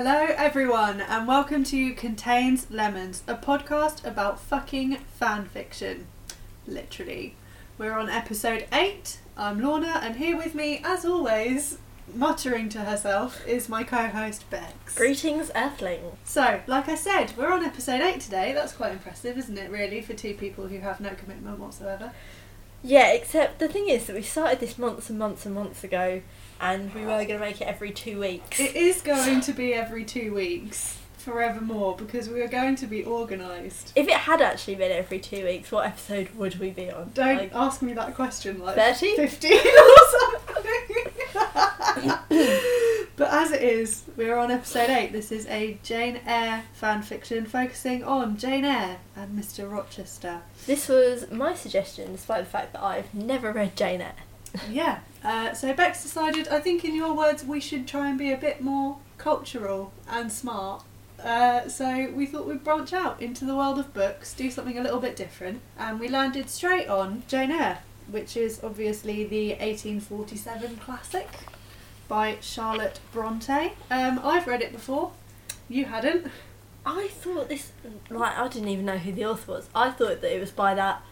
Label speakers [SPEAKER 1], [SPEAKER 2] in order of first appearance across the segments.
[SPEAKER 1] Hello, everyone, and welcome to Contains Lemons, a podcast about fucking fan fiction. Literally. We're on episode 8. I'm Lorna, and here with me, as always, muttering to herself, is my co host Bex.
[SPEAKER 2] Greetings, Earthling.
[SPEAKER 1] So, like I said, we're on episode 8 today. That's quite impressive, isn't it, really, for two people who have no commitment whatsoever?
[SPEAKER 2] Yeah, except the thing is that we started this months and months and months ago, and we were going to make it every two weeks.
[SPEAKER 1] It is going to be every two weeks, forevermore, because we are going to be organised.
[SPEAKER 2] If it had actually been every two weeks, what episode would we be on?
[SPEAKER 1] Don't
[SPEAKER 2] Like,
[SPEAKER 1] ask me that question like
[SPEAKER 2] 30?
[SPEAKER 1] 15 or something. but as it is, we're on episode 8. This is a Jane Eyre fan fiction focusing on Jane Eyre and Mr. Rochester.
[SPEAKER 2] this was my suggestion, despite the fact that I've never read Jane Eyre.
[SPEAKER 1] Yeah. Uh, so Bex decided, I think in your words, we should try and be a bit more cultural and smart. Uh, so we thought we'd branch out into the world of books, do something a little bit different, and we landed straight on Jane Eyre, which is obviously the 1847 classic by Charlotte Bronte. Um, I've read it before. You hadn't.
[SPEAKER 2] I thought this, like, I didn't even know who the author was. I thought that it was by that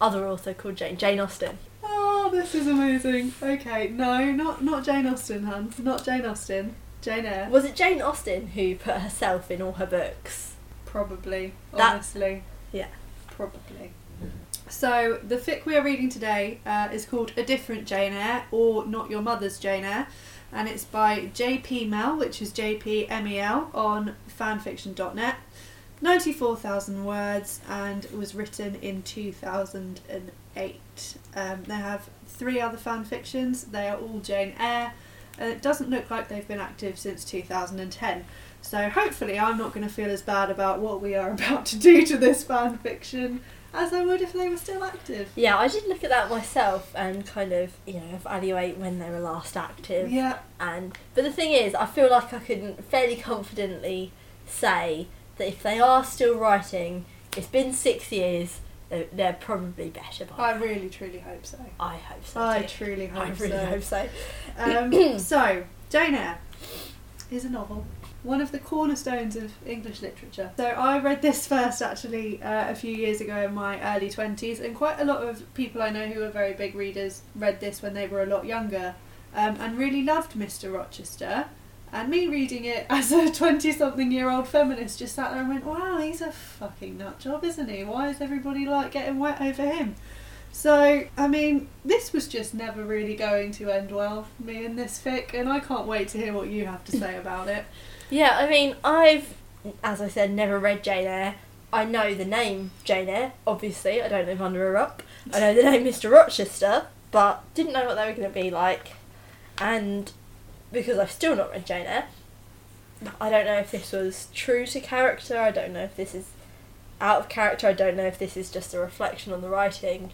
[SPEAKER 2] other author called Jane, Jane Austen.
[SPEAKER 1] Oh, this is amazing. Okay, no, not not Jane Austen, hun. Not Jane Austen. Jane Eyre.
[SPEAKER 2] Was it Jane Austen who put herself in all her books?
[SPEAKER 1] Probably,
[SPEAKER 2] That-
[SPEAKER 1] honestly.
[SPEAKER 2] yeah.
[SPEAKER 1] Probably. So, the fic we are reading today uh, is called A Different Jane Eyre, or Not Your Mother's Jane Eyre, and it's by JP Mel, which is JPMEL, on fanfiction.net. 94,000 words and was written in 2008. Um, they have three other fan fictions, they are all Jane Eyre, and it doesn't look like they've been active since 2010. So hopefully I'm not going to feel as bad about what we are about to do to this fan fiction as I would if they were still active.
[SPEAKER 2] Yeah, I did look at that myself and kind of, you know, evaluate when they were last active.
[SPEAKER 1] Yeah,
[SPEAKER 2] And but the thing is, I feel like I can fairly confidently say that if they are still writing, it's been six years. They're, they're probably better by.
[SPEAKER 1] I really truly hope so.
[SPEAKER 2] I hope so.
[SPEAKER 1] I
[SPEAKER 2] too.
[SPEAKER 1] truly hope
[SPEAKER 2] I really
[SPEAKER 1] so.
[SPEAKER 2] hope so.
[SPEAKER 1] Um, so, Jane Eyre is a novel, one of the cornerstones of English literature. So, I read this first actually uh, a few years ago in my early 20s, and quite a lot of people I know who are very big readers read this when they were a lot younger um, and really loved Mr. Rochester. And me reading it as a 20 something year old feminist just sat there and went, wow, he's a fucking nut job, isn't he? Why is everybody like getting wet over him? So, I mean, this was just never really going to end well, me and this fic, and I can't wait to hear what you have to say about it.
[SPEAKER 2] Yeah, I mean, I've, as I said, never read Jane Eyre. I know the name Jane Eyre, obviously. I don't live under a rock. I know the name Mr. Rochester, but didn't know what they were going to be like. And because I've still not read Jane Eyre, I don't know if this was true to character. I don't know if this is out of character. I don't know if this is just a reflection on the writing.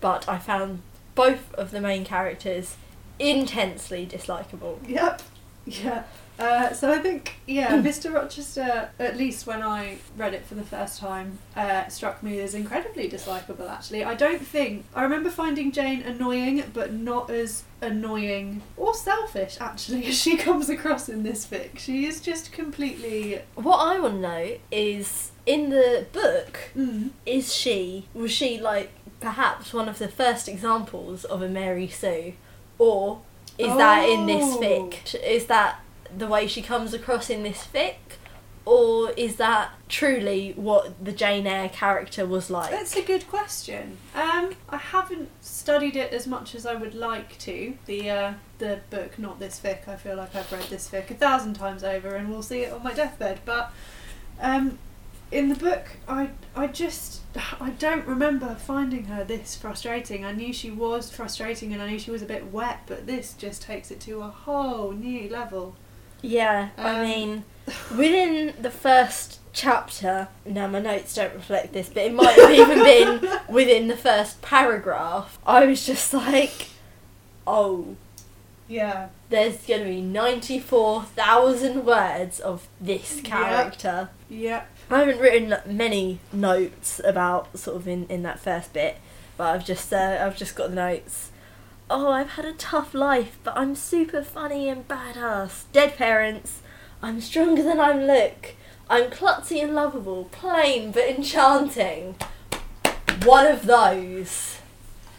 [SPEAKER 2] But I found both of the main characters intensely dislikable.
[SPEAKER 1] Yep. Yeah. Uh, so I think, yeah, Mr. Rochester, at least when I read it for the first time, uh, struck me as incredibly dislikable, actually. I don't think. I remember finding Jane annoying, but not as annoying or selfish, actually, as she comes across in this fic. She is just completely.
[SPEAKER 2] What I want to know is in the book,
[SPEAKER 1] Mm.
[SPEAKER 2] is she was she like perhaps one of the first examples of a Mary Sue, or is that in this
[SPEAKER 1] Oh.
[SPEAKER 2] fic? Is that the way she comes across in this fic, or is that truly what the Jane Eyre character was like?
[SPEAKER 1] That's a good question. Um, I haven't studied it as much as I would like to. The uh, the book, not this fic. I feel like I've read this fic a thousand times over, and we'll see it on my deathbed. But um, in the book, I I just I don't remember finding her this frustrating. I knew she was frustrating, and I knew she was a bit wet, but this just takes it to a whole new level.
[SPEAKER 2] Yeah, I
[SPEAKER 1] Um,
[SPEAKER 2] mean, within the first chapter, now my notes don't reflect this, but it might have even been within the first paragraph, I was just like, oh,
[SPEAKER 1] Yeah.
[SPEAKER 2] there's going to be 94,000 words of this character.
[SPEAKER 1] Yep.
[SPEAKER 2] I haven't written many notes about sort of in, in that first bit, but I've just uh, I've just got the notes. Oh, I've had a tough life, but I'm super funny and badass. Dead parents. I'm stronger than I look. I'm klutzy and lovable, plain but enchanting. One of those.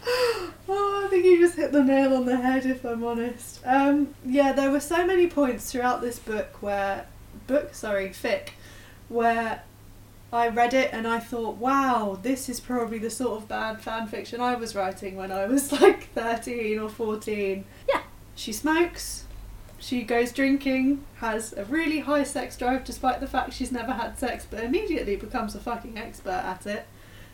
[SPEAKER 1] Oh, I think you just hit the nail on the head, if I'm honest. Um, yeah, there were so many points throughout this book where, book, sorry, fic, where I read it and I thought, wow, this is probably the sort of bad fan fiction I was writing when I was like 13 or 14.
[SPEAKER 2] Yeah.
[SPEAKER 1] She smokes, she goes drinking, has a really high sex drive despite the fact she's never had sex, but immediately becomes a fucking expert at it.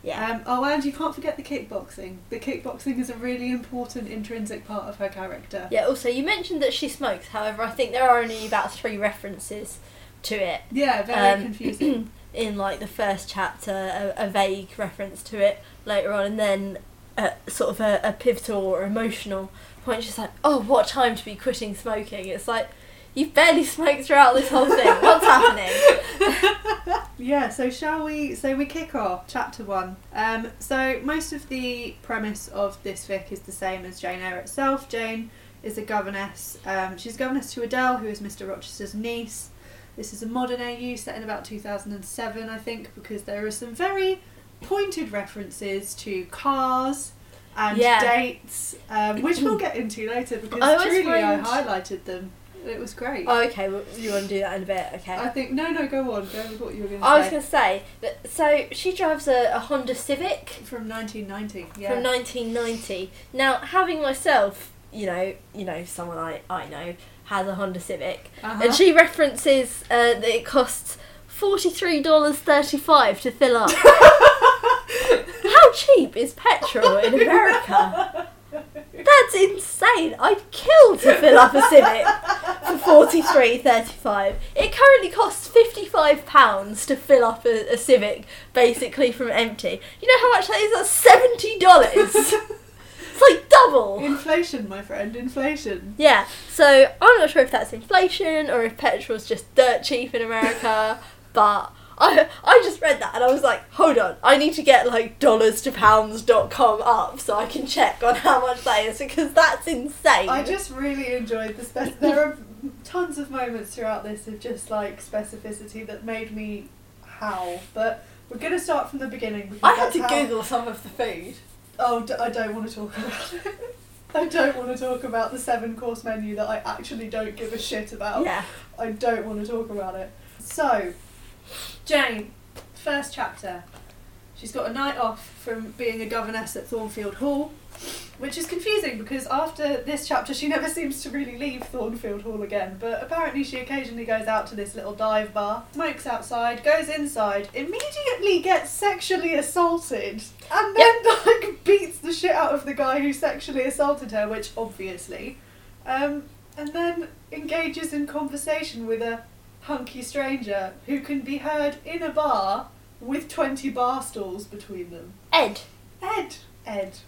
[SPEAKER 2] Yeah.
[SPEAKER 1] Um, oh, and you can't forget the kickboxing. The kickboxing is a really important intrinsic part of her character.
[SPEAKER 2] yeah, also, you mentioned that she smokes, however, I think there are only about three references to it.
[SPEAKER 1] Yeah, very
[SPEAKER 2] Um,
[SPEAKER 1] confusing.
[SPEAKER 2] In like the first chapter, a, a vague reference to it later on, and then a, sort of a, a pivotal or emotional point. She's like, "Oh, what time to be quitting smoking?" It's like you've barely smoked throughout this whole thing. What's happening?
[SPEAKER 1] yeah, so shall we? So we kick off chapter one. Um, so most of the premise of this fic is the same as Jane Eyre itself. Jane is a governess. Um, she's governess to Adele, who is Mr. Rochester's niece. This is a modern AU set in about 2007, I think, because there are some very pointed references to cars and
[SPEAKER 2] Yeah.
[SPEAKER 1] dates, um, which we'll get into later because
[SPEAKER 2] I
[SPEAKER 1] truly I highlighted them. It was great.
[SPEAKER 2] Oh, okay. Well, you want to do that in a bit? Okay.
[SPEAKER 1] I think no, no, go on. Go with what you were going to say.
[SPEAKER 2] I was going to say that. So she drives a, a Honda Civic
[SPEAKER 1] from 1990. Yeah.
[SPEAKER 2] from 1990. Now, having myself, you know, you know, someone I I know has a Honda Civic,
[SPEAKER 1] Uh-huh.
[SPEAKER 2] and she references uh, that it costs forty three dollars thirty five to fill up. How cheap is petrol in America? That's insane. I'd kill to fill up a Civic for forty three thirty five. It currently costs fifty five pounds to fill up a, a Civic, basically from empty. You know how much that is? That's seventy dollars. it's like double.
[SPEAKER 1] Inflation, my friend, inflation.
[SPEAKER 2] Yeah, so I'm not sure if that's inflation or if petrol's just dirt cheap in America, but I I just read that and I was like, hold on, I need to get like dollars to pounds dot com up so I can check on how much that is because that's insane.
[SPEAKER 1] I just really enjoyed the spec. There are tons of moments throughout this of just like specificity that made me howl. But we're to start from the beginning.
[SPEAKER 2] I had to
[SPEAKER 1] how-
[SPEAKER 2] Google some of the food.
[SPEAKER 1] Oh, d- I don't want to talk about it. I don't want to talk about the seven course menu that I actually don't give a shit about.
[SPEAKER 2] Yeah.
[SPEAKER 1] I don't want to talk about it. So, Jane, first chapter. She's got a night off from being a governess at Thornfield Hall, which is confusing because after this chapter she never seems to really leave Thornfield Hall again. But apparently she occasionally goes out to this little dive bar, smokes outside, goes inside, immediately gets sexually assaulted, and then like beats the shit out of the guy who sexually assaulted her, which obviously, um, and then engages in conversation with a hunky stranger who can be heard in a bar with 20 bar stools between them.
[SPEAKER 2] Ed.
[SPEAKER 1] Ed. Ed.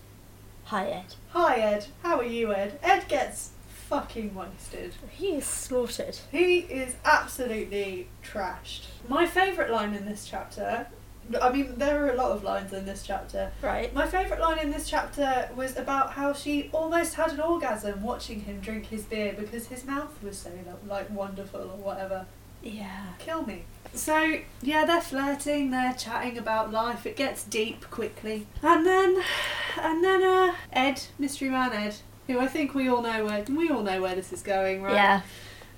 [SPEAKER 2] Hi Ed.
[SPEAKER 1] Hi, Ed. How are you, Ed? Ed gets fucking wasted.
[SPEAKER 2] He is slaughtered.
[SPEAKER 1] He is absolutely trashed. My favourite line in this chapter. I mean, there are a lot of lines in this chapter.
[SPEAKER 2] Right.
[SPEAKER 1] My favourite line in this chapter was about how she almost had an orgasm watching him drink his beer because his mouth was so like wonderful or whatever.
[SPEAKER 2] Yeah.
[SPEAKER 1] Kill me. So yeah, they're flirting, they're chatting about life. It gets deep quickly, and then, and then uh, Ed, mystery man Ed, who I think we all know where we all know where this is going, right?
[SPEAKER 2] Yeah.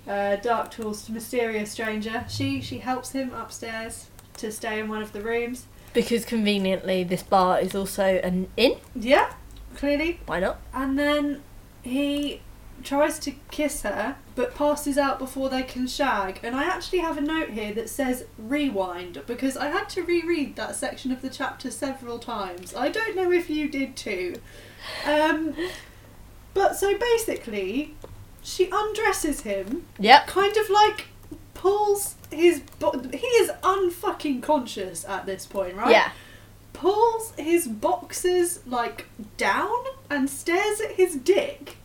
[SPEAKER 1] Uh, Dark Tools, mysterious stranger. She she helps him upstairs to stay in one of the rooms.
[SPEAKER 2] Because conveniently this bar is also an inn.
[SPEAKER 1] Yeah, clearly.
[SPEAKER 2] Why not?
[SPEAKER 1] And then he tries to kiss her, but passes out before they can shag. And I actually have a note here that says rewind because I had to reread that section of the chapter several times. I don't know if you did too. Um, but so basically, she undresses him,
[SPEAKER 2] Yep.
[SPEAKER 1] kind of like pulls his. Bo- he is unfucking conscious at this point, right?
[SPEAKER 2] Yeah.
[SPEAKER 1] pulls his boxers like down and stares at his dick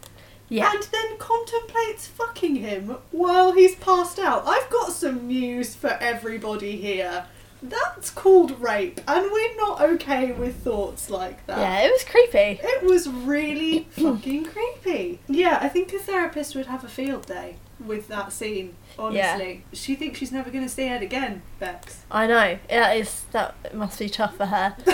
[SPEAKER 2] Yeah.
[SPEAKER 1] and then contemplates fucking him while he's passed out. I've got some news for everybody here. That's called rape, and we're not okay with thoughts like that.
[SPEAKER 2] Yeah, it was creepy.
[SPEAKER 1] It was really fucking creepy. Yeah, I think a therapist would have a field day. with that scene. Honestly, she thinks she's never going to see Ed again. Bex.
[SPEAKER 2] I know. That is that must be tough for her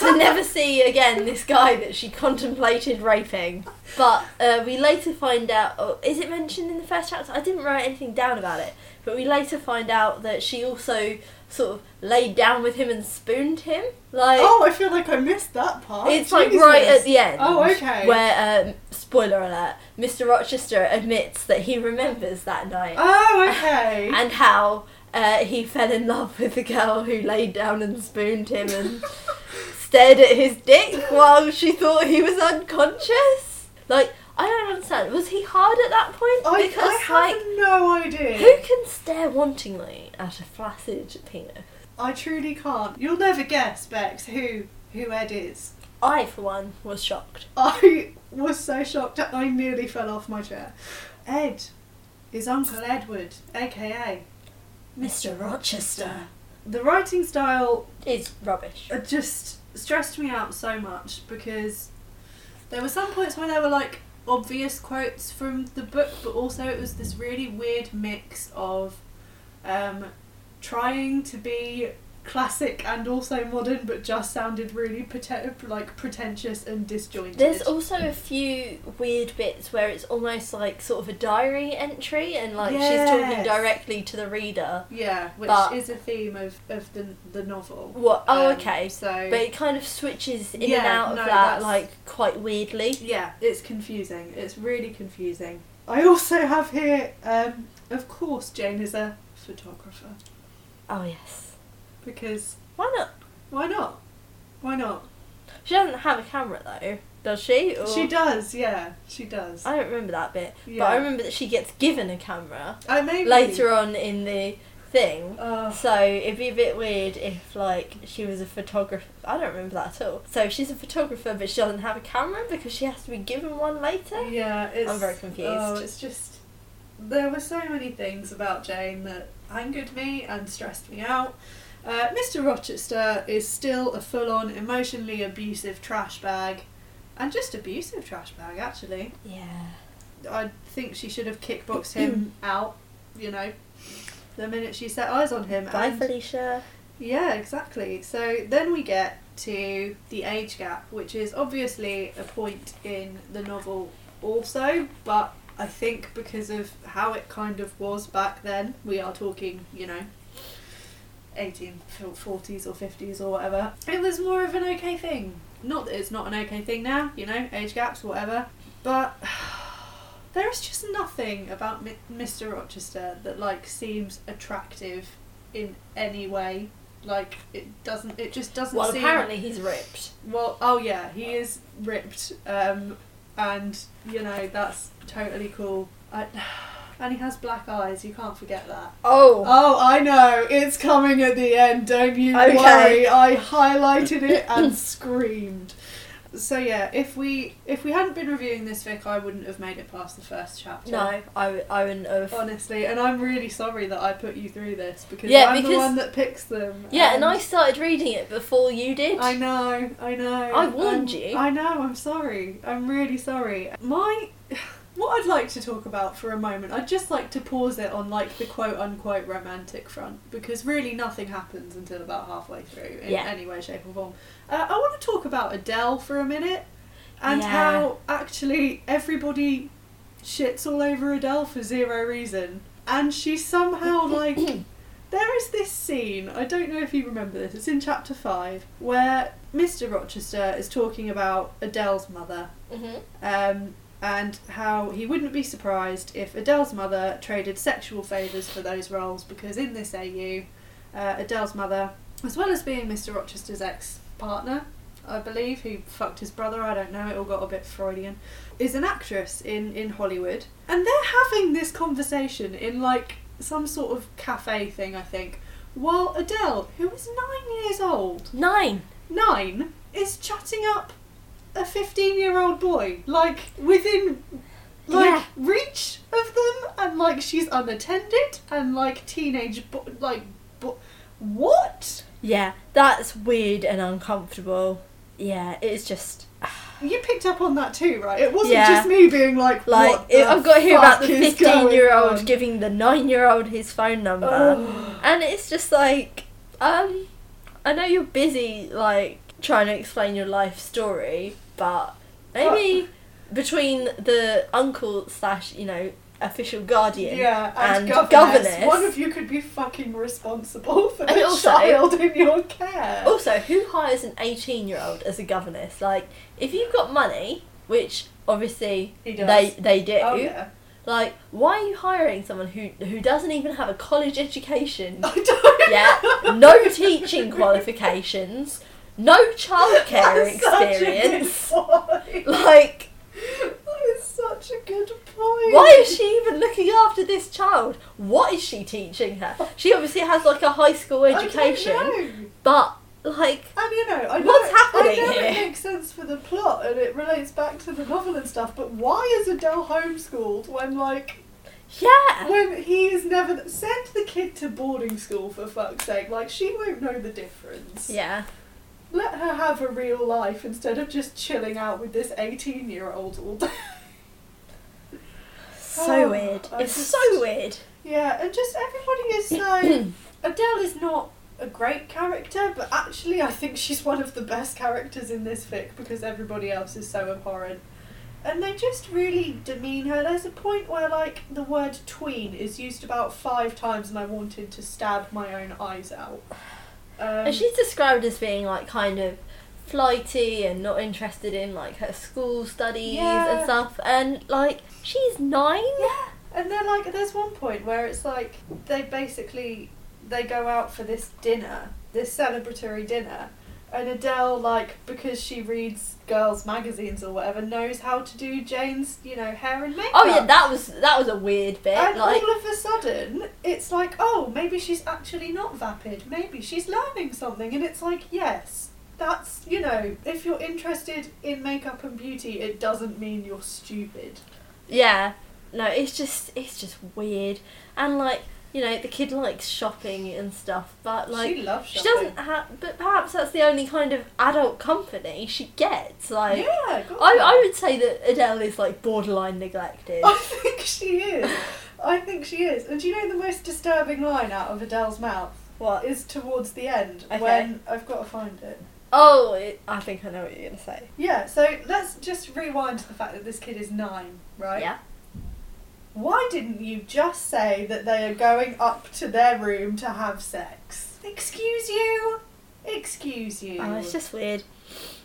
[SPEAKER 2] to, never see again this guy that she contemplated raping. But uh, we later find out. Oh, is it mentioned in the first chapter? I didn't write anything down about it, but we later find out that she also sort of laid down with him and spooned him. Like
[SPEAKER 1] Oh, I feel like I missed that part.
[SPEAKER 2] it's like right at the end.
[SPEAKER 1] Oh, okay.
[SPEAKER 2] Where um, spoiler alert, Mr. Rochester admits that he remembers that night
[SPEAKER 1] Oh, okay.
[SPEAKER 2] and how uh, he fell in love with the girl who laid down and spooned him and stared at his dick while she thought he was unconscious. Like, I don't understand. Was he hard at that point?
[SPEAKER 1] I,
[SPEAKER 2] because,
[SPEAKER 1] I have
[SPEAKER 2] like,
[SPEAKER 1] no idea.
[SPEAKER 2] who can stare wantingly at a flaccid penis?
[SPEAKER 1] I truly can't. You'll never guess, Bex, who who Ed is.
[SPEAKER 2] I, for one, was shocked.
[SPEAKER 1] I was so shocked that I nearly fell off my chair. Ed is Uncle Edward, aka
[SPEAKER 2] Mr. Rochester.
[SPEAKER 1] The writing style
[SPEAKER 2] Is rubbish.
[SPEAKER 1] just stressed me out so much because there were some points where there were like obvious quotes from the book, but also it was this really weird mix of um, trying to be classic and also modern, but just sounded really prete- like pretentious and disjointed.
[SPEAKER 2] There's also a few weird bits where it's almost like sort of a diary entry and like she's talking directly to the reader.
[SPEAKER 1] yeah, which is a theme of, of the the novel.
[SPEAKER 2] What? Oh,
[SPEAKER 1] Um,
[SPEAKER 2] okay.
[SPEAKER 1] So
[SPEAKER 2] But it kind of switches in and out of
[SPEAKER 1] no,
[SPEAKER 2] that like quite weirdly.
[SPEAKER 1] Yeah, it's confusing. It's really confusing. I also have here, um, of course, Jane is a photographer
[SPEAKER 2] Oh yes.
[SPEAKER 1] Because
[SPEAKER 2] Why not?
[SPEAKER 1] why not? Why not?
[SPEAKER 2] She doesn't have a camera though, does she? Or-
[SPEAKER 1] She does, yeah, she does.
[SPEAKER 2] I don't remember that bit,
[SPEAKER 1] yeah.
[SPEAKER 2] but I remember that she gets given a camera
[SPEAKER 1] Oh, maybe
[SPEAKER 2] later on in the thing. So it'd be a bit weird if like she was a photographer. I don't remember that at all. So she's a photographer, but she doesn't have a camera because she has to be given one later.
[SPEAKER 1] yeah, it's.
[SPEAKER 2] I'm very confused.
[SPEAKER 1] Oh, it's just there were so many things about Jane that angered me and stressed me out. Uh, Mr. Rochester is still a full-on emotionally abusive trash bag, and just abusive trash bag actually.
[SPEAKER 2] Yeah.
[SPEAKER 1] I think she should have kickboxed him out, you know, the minute she set eyes on him.
[SPEAKER 2] Bye,
[SPEAKER 1] and-
[SPEAKER 2] Felicia.
[SPEAKER 1] yeah, exactly. So then we get to the age gap, which is obviously a point in the novel also, but I think because of how it kind of was back then, we are talking, you know, 1840s or 50s or whatever. It was more of an okay thing. Not that it's not an okay thing now, you know, age gaps, whatever. But there is just nothing about Mr. Rochester that like seems attractive in any way. Like it doesn't. It just doesn't.
[SPEAKER 2] Well,
[SPEAKER 1] seem,
[SPEAKER 2] apparently he's ripped.
[SPEAKER 1] Well, oh yeah, he is ripped, um, and you know that's totally cool. I, and he has black eyes. You can't forget that.
[SPEAKER 2] Oh.
[SPEAKER 1] Oh, I know. It's coming at the end. Don't you
[SPEAKER 2] Okay.
[SPEAKER 1] worry. I highlighted it and screamed. So yeah, if we if we hadn't been reviewing this fic, I wouldn't have made it past the first chapter.
[SPEAKER 2] No, I, w- I wouldn't have.
[SPEAKER 1] Honestly, and I'm really sorry that I put you through this because
[SPEAKER 2] Yeah,
[SPEAKER 1] I'm the one that picks them.
[SPEAKER 2] Yeah, and I started reading it before you did.
[SPEAKER 1] I know, I know.
[SPEAKER 2] I warned
[SPEAKER 1] I'm-
[SPEAKER 2] you.
[SPEAKER 1] I know. I'm sorry. I'm really sorry. My, what I'd like to talk about for a moment, I'd just like to pause it on like the quote unquote romantic front because really nothing happens until about halfway through in
[SPEAKER 2] Yeah.
[SPEAKER 1] any way, shape, or form. Uh, I want to talk about Adele for a minute and
[SPEAKER 2] Yeah.
[SPEAKER 1] how actually everybody shits all over Adele for zero reason, and she somehow like. There is this scene, I don't know if you remember this, it's in chapter 5, where Mr. Rochester is talking about Adele's mother
[SPEAKER 2] hmm
[SPEAKER 1] um, and how he wouldn't be surprised if Adele's mother traded sexual favours for those roles because in this AU, uh, Adele's mother, as well as being Mr. Rochester's ex partner, I believe, who fucked his brother, I don't know, it all got a bit Freudian, is an actress in, in Hollywood. And they're having this conversation in like some sort of cafe thing, I think, while Adele, who is nine years old,
[SPEAKER 2] Nine.
[SPEAKER 1] nine is chatting up a 15 year old boy like within like
[SPEAKER 2] Yeah.
[SPEAKER 1] reach of them and like she's unattended and like teenage bo- like bo- what
[SPEAKER 2] Yeah, that's weird and uncomfortable. Yeah, it's just.
[SPEAKER 1] you picked up on that too, right? It wasn't
[SPEAKER 2] Yeah.
[SPEAKER 1] just me being like,
[SPEAKER 2] Like
[SPEAKER 1] what the
[SPEAKER 2] I've got to hear about the fifteen-year-old giving the nine-year-old his phone number,
[SPEAKER 1] Oh.
[SPEAKER 2] and it's just like, um, I know you're busy like trying to explain your life story, but maybe between the uncle slash you know official guardian
[SPEAKER 1] Yeah, and,
[SPEAKER 2] and
[SPEAKER 1] governess.
[SPEAKER 2] governess.
[SPEAKER 1] One of you could be fucking responsible for the
[SPEAKER 2] also-
[SPEAKER 1] child in your care.
[SPEAKER 2] Also, who hires an 18 year old as a governess? Like, if you've got money, which obviously they they do,
[SPEAKER 1] Oh yeah.
[SPEAKER 2] like, why are you hiring someone who, who doesn't even have a college education?
[SPEAKER 1] I don't
[SPEAKER 2] yeah, no teaching qualifications, no childcare
[SPEAKER 1] That's such a good
[SPEAKER 2] experience.
[SPEAKER 1] point.
[SPEAKER 2] Like,
[SPEAKER 1] That is such a good point.
[SPEAKER 2] why is she even looking after this child? What is she teaching her? She obviously has like a high school education,
[SPEAKER 1] know.
[SPEAKER 2] but like,
[SPEAKER 1] And you know, I know,
[SPEAKER 2] What's happening
[SPEAKER 1] I know
[SPEAKER 2] here?
[SPEAKER 1] it makes sense for the plot and it relates back to the novel and stuff, but why is Adele homeschooled when like
[SPEAKER 2] yeah.
[SPEAKER 1] when he is never send the kid to boarding school for fuck's sake? Like she won't know the difference.
[SPEAKER 2] Yeah.
[SPEAKER 1] Let her have a real life instead of just chilling out with this eighteen year old all day.
[SPEAKER 2] So
[SPEAKER 1] Oh,
[SPEAKER 2] weird.
[SPEAKER 1] I
[SPEAKER 2] It's
[SPEAKER 1] just-
[SPEAKER 2] so weird.
[SPEAKER 1] Yeah, and just everybody is so. Adele is not a great character, but actually, I think she's one of the best characters in this fic because everybody else is so abhorrent. And they just really demean her. There's a point where, like, the word tween is used about five times, and I wanted to stab my own eyes out. Um,
[SPEAKER 2] and she's described as being like kind of flighty and not interested in like her school studies
[SPEAKER 1] Yeah.
[SPEAKER 2] and stuff. And like she's nine.
[SPEAKER 1] Yeah, and they're like, there's one point where it's like they basically they go out for this dinner, this celebratory dinner, and Adele like because she reads girls' magazines or whatever knows how to do Jane's you know hair and makeup.
[SPEAKER 2] Oh yeah, that was that was a weird bit.
[SPEAKER 1] And
[SPEAKER 2] like
[SPEAKER 1] all of a sudden, it's like, oh, maybe she's actually not vapid. Maybe she's learning something. And it's like, yes, that's, you know, if you're interested in makeup and beauty, it doesn't mean you're stupid.
[SPEAKER 2] yeah, no, it's just it's just weird. And like you know the kid likes shopping and stuff, but like
[SPEAKER 1] she loves
[SPEAKER 2] she doesn't have. But perhaps that's the only kind of adult company she gets. Like
[SPEAKER 1] yeah,
[SPEAKER 2] I. I would say that Adele is like borderline neglected.
[SPEAKER 1] I think she is. I think she is. And do you know the most disturbing line out of Adele's mouth
[SPEAKER 2] what?
[SPEAKER 1] is towards the end
[SPEAKER 2] Okay.
[SPEAKER 1] when I've got to find it.
[SPEAKER 2] Oh, it, I think I know what you're gonna say.
[SPEAKER 1] Yeah, so let's just rewind to the fact that this kid is nine, right?
[SPEAKER 2] Yeah.
[SPEAKER 1] Why didn't you just say that they are going up to their room to have sex? Excuse you? Excuse you.
[SPEAKER 2] Oh, it's just weird.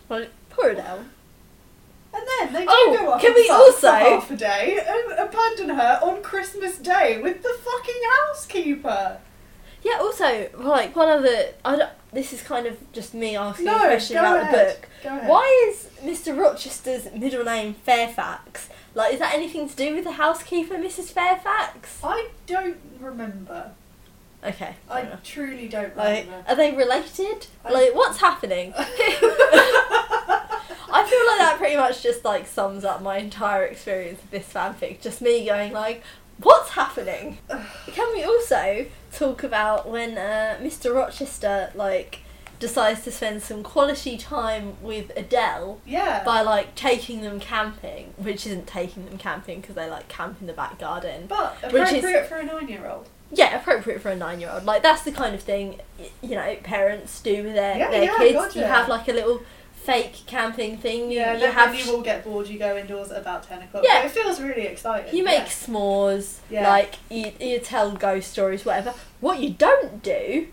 [SPEAKER 2] Well, poor Adele.
[SPEAKER 1] and then they do
[SPEAKER 2] Oh,
[SPEAKER 1] go up
[SPEAKER 2] can we also-
[SPEAKER 1] for half a day and abandon her on Christmas Day with the fucking housekeeper.
[SPEAKER 2] Yeah. Also, like one of the I don't, this is kind of just me asking
[SPEAKER 1] No,
[SPEAKER 2] a question
[SPEAKER 1] go
[SPEAKER 2] about
[SPEAKER 1] ahead.
[SPEAKER 2] the book.
[SPEAKER 1] Go ahead.
[SPEAKER 2] Why is Mr. Rochester's middle name Fairfax? Like, is that anything to do with the housekeeper, Mrs. Fairfax?
[SPEAKER 1] I don't remember.
[SPEAKER 2] Okay.
[SPEAKER 1] I
[SPEAKER 2] enough.
[SPEAKER 1] truly don't
[SPEAKER 2] Like,
[SPEAKER 1] remember.
[SPEAKER 2] are they related?
[SPEAKER 1] I-
[SPEAKER 2] Like, what's happening? I feel like that pretty much just like sums up my entire experience of this fanfic. Just me going like, what's happening? Can we also talk about when uh, Mr. Rochester like decides to spend some quality time with Adele
[SPEAKER 1] yeah.
[SPEAKER 2] by like taking them camping, which isn't taking them camping because they like camp in the back garden.
[SPEAKER 1] but
[SPEAKER 2] which is-
[SPEAKER 1] appropriate for a nine-year-old.
[SPEAKER 2] Yeah, appropriate for a nine-year-old. Like that's the kind of thing you know parents do with their
[SPEAKER 1] Yeah,
[SPEAKER 2] their
[SPEAKER 1] yeah,
[SPEAKER 2] kids.
[SPEAKER 1] gotcha.
[SPEAKER 2] You have like a little fake camping thing. You,
[SPEAKER 1] Yeah,
[SPEAKER 2] you have
[SPEAKER 1] you will get bored, you go indoors at about 10 o'clock.
[SPEAKER 2] Yeah.
[SPEAKER 1] But it feels really exciting.
[SPEAKER 2] you make
[SPEAKER 1] yeah.
[SPEAKER 2] s'mores.
[SPEAKER 1] Yeah.
[SPEAKER 2] Like you you tell ghost stories, whatever. What you don't do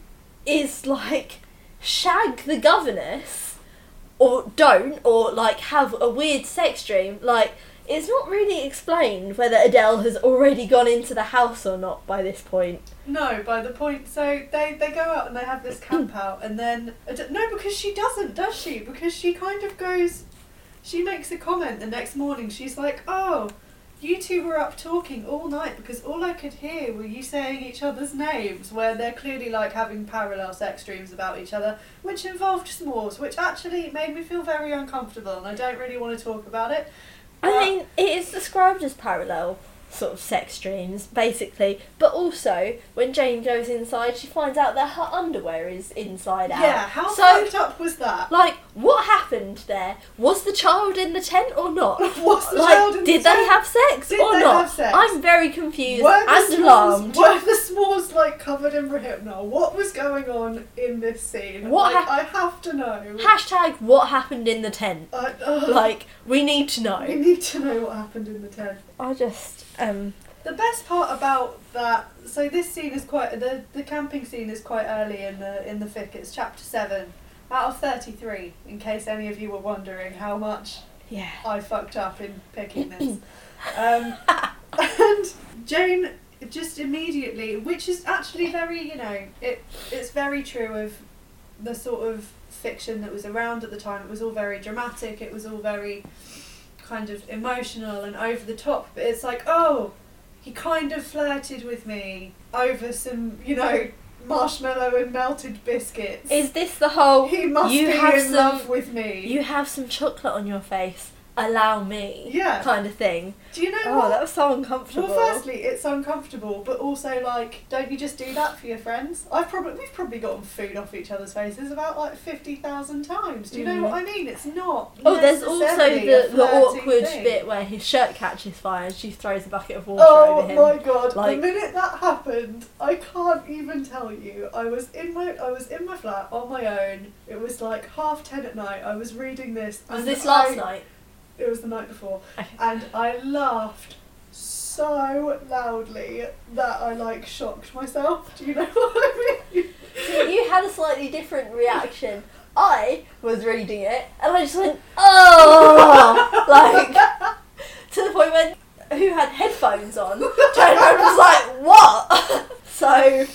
[SPEAKER 2] is like shag the governess, or don't, or like have a weird sex dream. Like it's not really explained whether Adele has already gone into the house or not by this point.
[SPEAKER 1] No, by the point. So they, they go out and they have this camp out, and then uh, no, because she doesn't, does she? Because she kind of goes. She makes a comment the next morning. She's like, "Oh, you two were up talking all night because all I could hear were you saying each other's names, where they're clearly like having parallel sex dreams about each other, which involved s'mores, which actually made me feel very uncomfortable, and I don't really want to talk about it."
[SPEAKER 2] I mean, it is described as parallel. Sort of sex dreams, basically. But also, when Jane goes inside, she finds out that her underwear is inside out.
[SPEAKER 1] Yeah, how
[SPEAKER 2] so,
[SPEAKER 1] fucked up was that?
[SPEAKER 2] Like, what happened there? Was the child in the tent or not?
[SPEAKER 1] Was the
[SPEAKER 2] like,
[SPEAKER 1] child in
[SPEAKER 2] did
[SPEAKER 1] the
[SPEAKER 2] they
[SPEAKER 1] tent?
[SPEAKER 2] have sex
[SPEAKER 1] Did
[SPEAKER 2] or
[SPEAKER 1] they
[SPEAKER 2] not?
[SPEAKER 1] have sex?
[SPEAKER 2] I'm very confused
[SPEAKER 1] Were the
[SPEAKER 2] and
[SPEAKER 1] s'mores-
[SPEAKER 2] alarmed.
[SPEAKER 1] Were the s'mores like covered in Rohypnol? What was going on in this scene?
[SPEAKER 2] What
[SPEAKER 1] Like,
[SPEAKER 2] hap-
[SPEAKER 1] I have to know.
[SPEAKER 2] Hashtag what happened in the tent.
[SPEAKER 1] I- ugh.
[SPEAKER 2] Like, we need to know.
[SPEAKER 1] we need to know what happened in the tent.
[SPEAKER 2] I just, um,
[SPEAKER 1] The best part about that, so this scene is quite the the camping scene is quite early in the in the fic. It's chapter seven out of thirty three. In case any of you were wondering how much
[SPEAKER 2] yeah.
[SPEAKER 1] I fucked up in picking this. um, and Jane just immediately, which is actually very, you know, it it's very true of the sort of fiction that was around at the time. It was all very dramatic. It was all very kind of emotional and over the top. But it's like, oh, he kind of flirted with me over some, you know, marshmallow and melted biscuits.
[SPEAKER 2] Is this the whole,
[SPEAKER 1] he must
[SPEAKER 2] you
[SPEAKER 1] be
[SPEAKER 2] have
[SPEAKER 1] in
[SPEAKER 2] some-
[SPEAKER 1] love with me.
[SPEAKER 2] you have some chocolate on your face, allow me,
[SPEAKER 1] Yeah.
[SPEAKER 2] kind of thing?
[SPEAKER 1] Do you know
[SPEAKER 2] Oh,
[SPEAKER 1] what?
[SPEAKER 2] that was so uncomfortable.
[SPEAKER 1] Well, firstly, it's uncomfortable, but also like, don't you just do that for your friends? I've probably we've probably gotten food off each other's faces about like fifty thousand times. Do you know
[SPEAKER 2] Mm.
[SPEAKER 1] what I mean? It's not.
[SPEAKER 2] Oh, there's also the, the awkward
[SPEAKER 1] thing.
[SPEAKER 2] bit where his shirt catches fire and she throws a bucket of water
[SPEAKER 1] Oh
[SPEAKER 2] over him.
[SPEAKER 1] Oh my god!
[SPEAKER 2] Like-
[SPEAKER 1] the minute that happened, I can't even tell you. I was in my I was in my flat on my own. It was like half ten at night. I was reading this.
[SPEAKER 2] Was
[SPEAKER 1] and
[SPEAKER 2] this last
[SPEAKER 1] I-
[SPEAKER 2] night?
[SPEAKER 1] It was the night before. And I laughed so loudly that I like shocked myself. Do you know what I mean?
[SPEAKER 2] So you had a slightly different reaction. I was reading it and I just went, oh, like to the point when who had headphones on turned around and was like, what? so,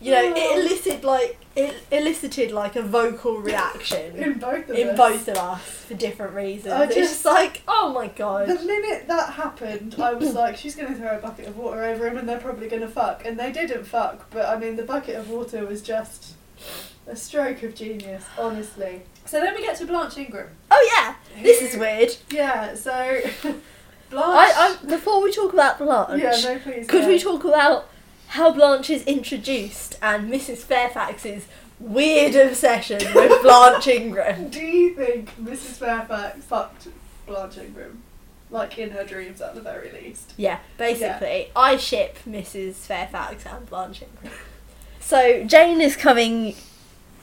[SPEAKER 2] you know, it elicited like it elicited like a vocal reaction
[SPEAKER 1] in both of
[SPEAKER 2] in
[SPEAKER 1] us.
[SPEAKER 2] both of us for different reasons.
[SPEAKER 1] I
[SPEAKER 2] it's
[SPEAKER 1] just-
[SPEAKER 2] just like, oh my god.
[SPEAKER 1] The minute that happened, I was like, she's going to throw a bucket of water over him and they're probably going to fuck. And they didn't fuck, but I mean, the bucket of water was just a stroke of genius, honestly. So then we get to Blanche Ingram.
[SPEAKER 2] Oh yeah, this is weird.
[SPEAKER 1] Yeah, so Blanche.
[SPEAKER 2] I, I before we talk about Blanche,
[SPEAKER 1] yeah, no, please.
[SPEAKER 2] could
[SPEAKER 1] go.
[SPEAKER 2] we talk about how Blanche is introduced and Mrs. Fairfax's weird obsession with Blanche Ingram?
[SPEAKER 1] Do you think Mrs. Fairfax fucked Blanche Ingram? Like in her dreams, at the very least.
[SPEAKER 2] Yeah, basically, I ship Mrs. Fairfax and Blanche Ingram. So Jane is coming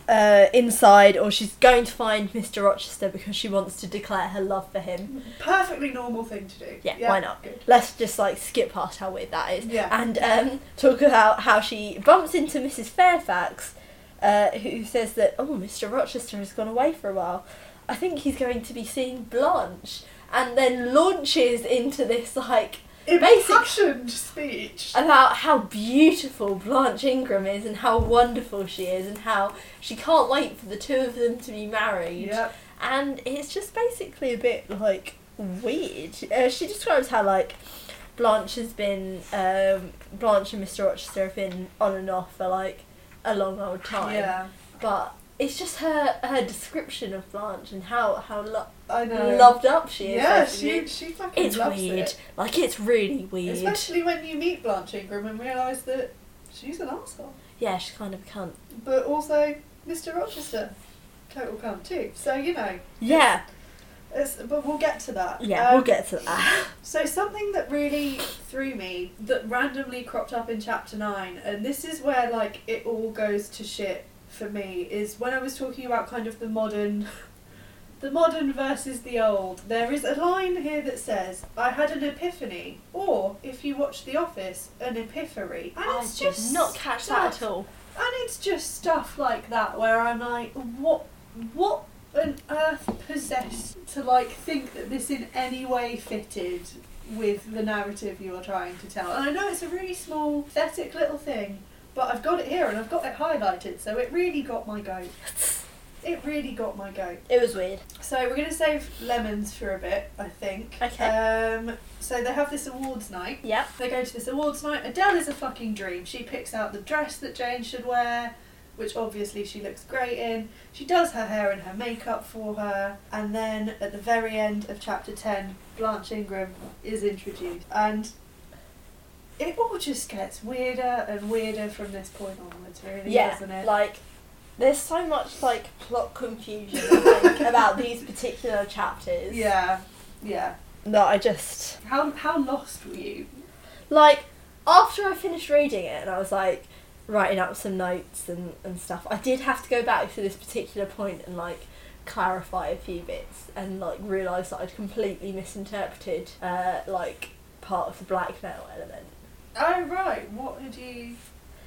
[SPEAKER 2] uh, inside, or she's going to find Mr. Rochester because she wants to declare her love for him.
[SPEAKER 1] Perfectly normal thing to do.
[SPEAKER 2] Yeah, why not?
[SPEAKER 1] Good.
[SPEAKER 2] Let's just like skip past how weird that is.
[SPEAKER 1] Yeah.
[SPEAKER 2] and um, talk about how she bumps into Mrs. Fairfax, uh, who says that oh, Mr. Rochester has gone away for a while. I think he's going to be seeing Blanche, and then launches into this like
[SPEAKER 1] Impassioned speech.
[SPEAKER 2] about how beautiful Blanche Ingram is and how wonderful she is and how she can't wait for the two of them to be married.
[SPEAKER 1] Yep.
[SPEAKER 2] And it's just basically a bit like weird. Uh, she describes how like Blanche has been um, Blanche and Mr. Rochester have been on and off for like a long old time.
[SPEAKER 1] Yeah.
[SPEAKER 2] But it's just her her description of Blanche and how how lo- loved up she is.
[SPEAKER 1] Yeah, she she fucking
[SPEAKER 2] it's
[SPEAKER 1] loves
[SPEAKER 2] weird.
[SPEAKER 1] it.
[SPEAKER 2] Like it's really weird.
[SPEAKER 1] Especially when you meet Blanche Ingram and realise that she's an asshole.
[SPEAKER 2] yeah, she's kind of a cunt.
[SPEAKER 1] But also Mr. Rochester, total cunt too. So you know,
[SPEAKER 2] Yeah,
[SPEAKER 1] it's, but we'll get to that.
[SPEAKER 2] yeah,
[SPEAKER 1] Um,
[SPEAKER 2] we'll get to that.
[SPEAKER 1] So something that really threw me that randomly cropped up in chapter nine, and this is where like it all goes to shit for me, is when I was talking about kind of the modern the modern versus the old. There is a line here that says, I had an epiphany or if you watch The Office, an epiphany. And
[SPEAKER 2] I
[SPEAKER 1] it's
[SPEAKER 2] did
[SPEAKER 1] just
[SPEAKER 2] not catch that at all.
[SPEAKER 1] and it's just stuff like that where I'm like, what, what on earth possessed to like think that this in any way fitted with the narrative you are trying to tell? And I know it's a really small, pathetic little thing, but I've got it here and I've got it highlighted, so it really got my goat. It really got my goat.
[SPEAKER 2] It was weird.
[SPEAKER 1] So we're going to save lemons for a bit, I think.
[SPEAKER 2] Okay.
[SPEAKER 1] Um, so they have this awards night.
[SPEAKER 2] Yep.
[SPEAKER 1] They go to this awards night. Adele is a fucking dream. She picks out the dress that Jane should wear, which obviously she looks great in. She does her hair and her makeup for her. And then at the very end of chapter 10, Blanche Ingram is introduced. And it all just gets weirder and weirder from this point onwards, really,
[SPEAKER 2] yeah,
[SPEAKER 1] doesn't it?
[SPEAKER 2] like there's so much like plot confusion I think, about these particular chapters.
[SPEAKER 1] yeah, yeah.
[SPEAKER 2] that I just
[SPEAKER 1] How how lost were you?
[SPEAKER 2] like after I finished reading it and I was like writing up some notes and, and stuff, I did have to go back to this particular point and like clarify a few bits and like realise that I'd completely misinterpreted uh, like part of the blackmail element.
[SPEAKER 1] Oh right, what did you?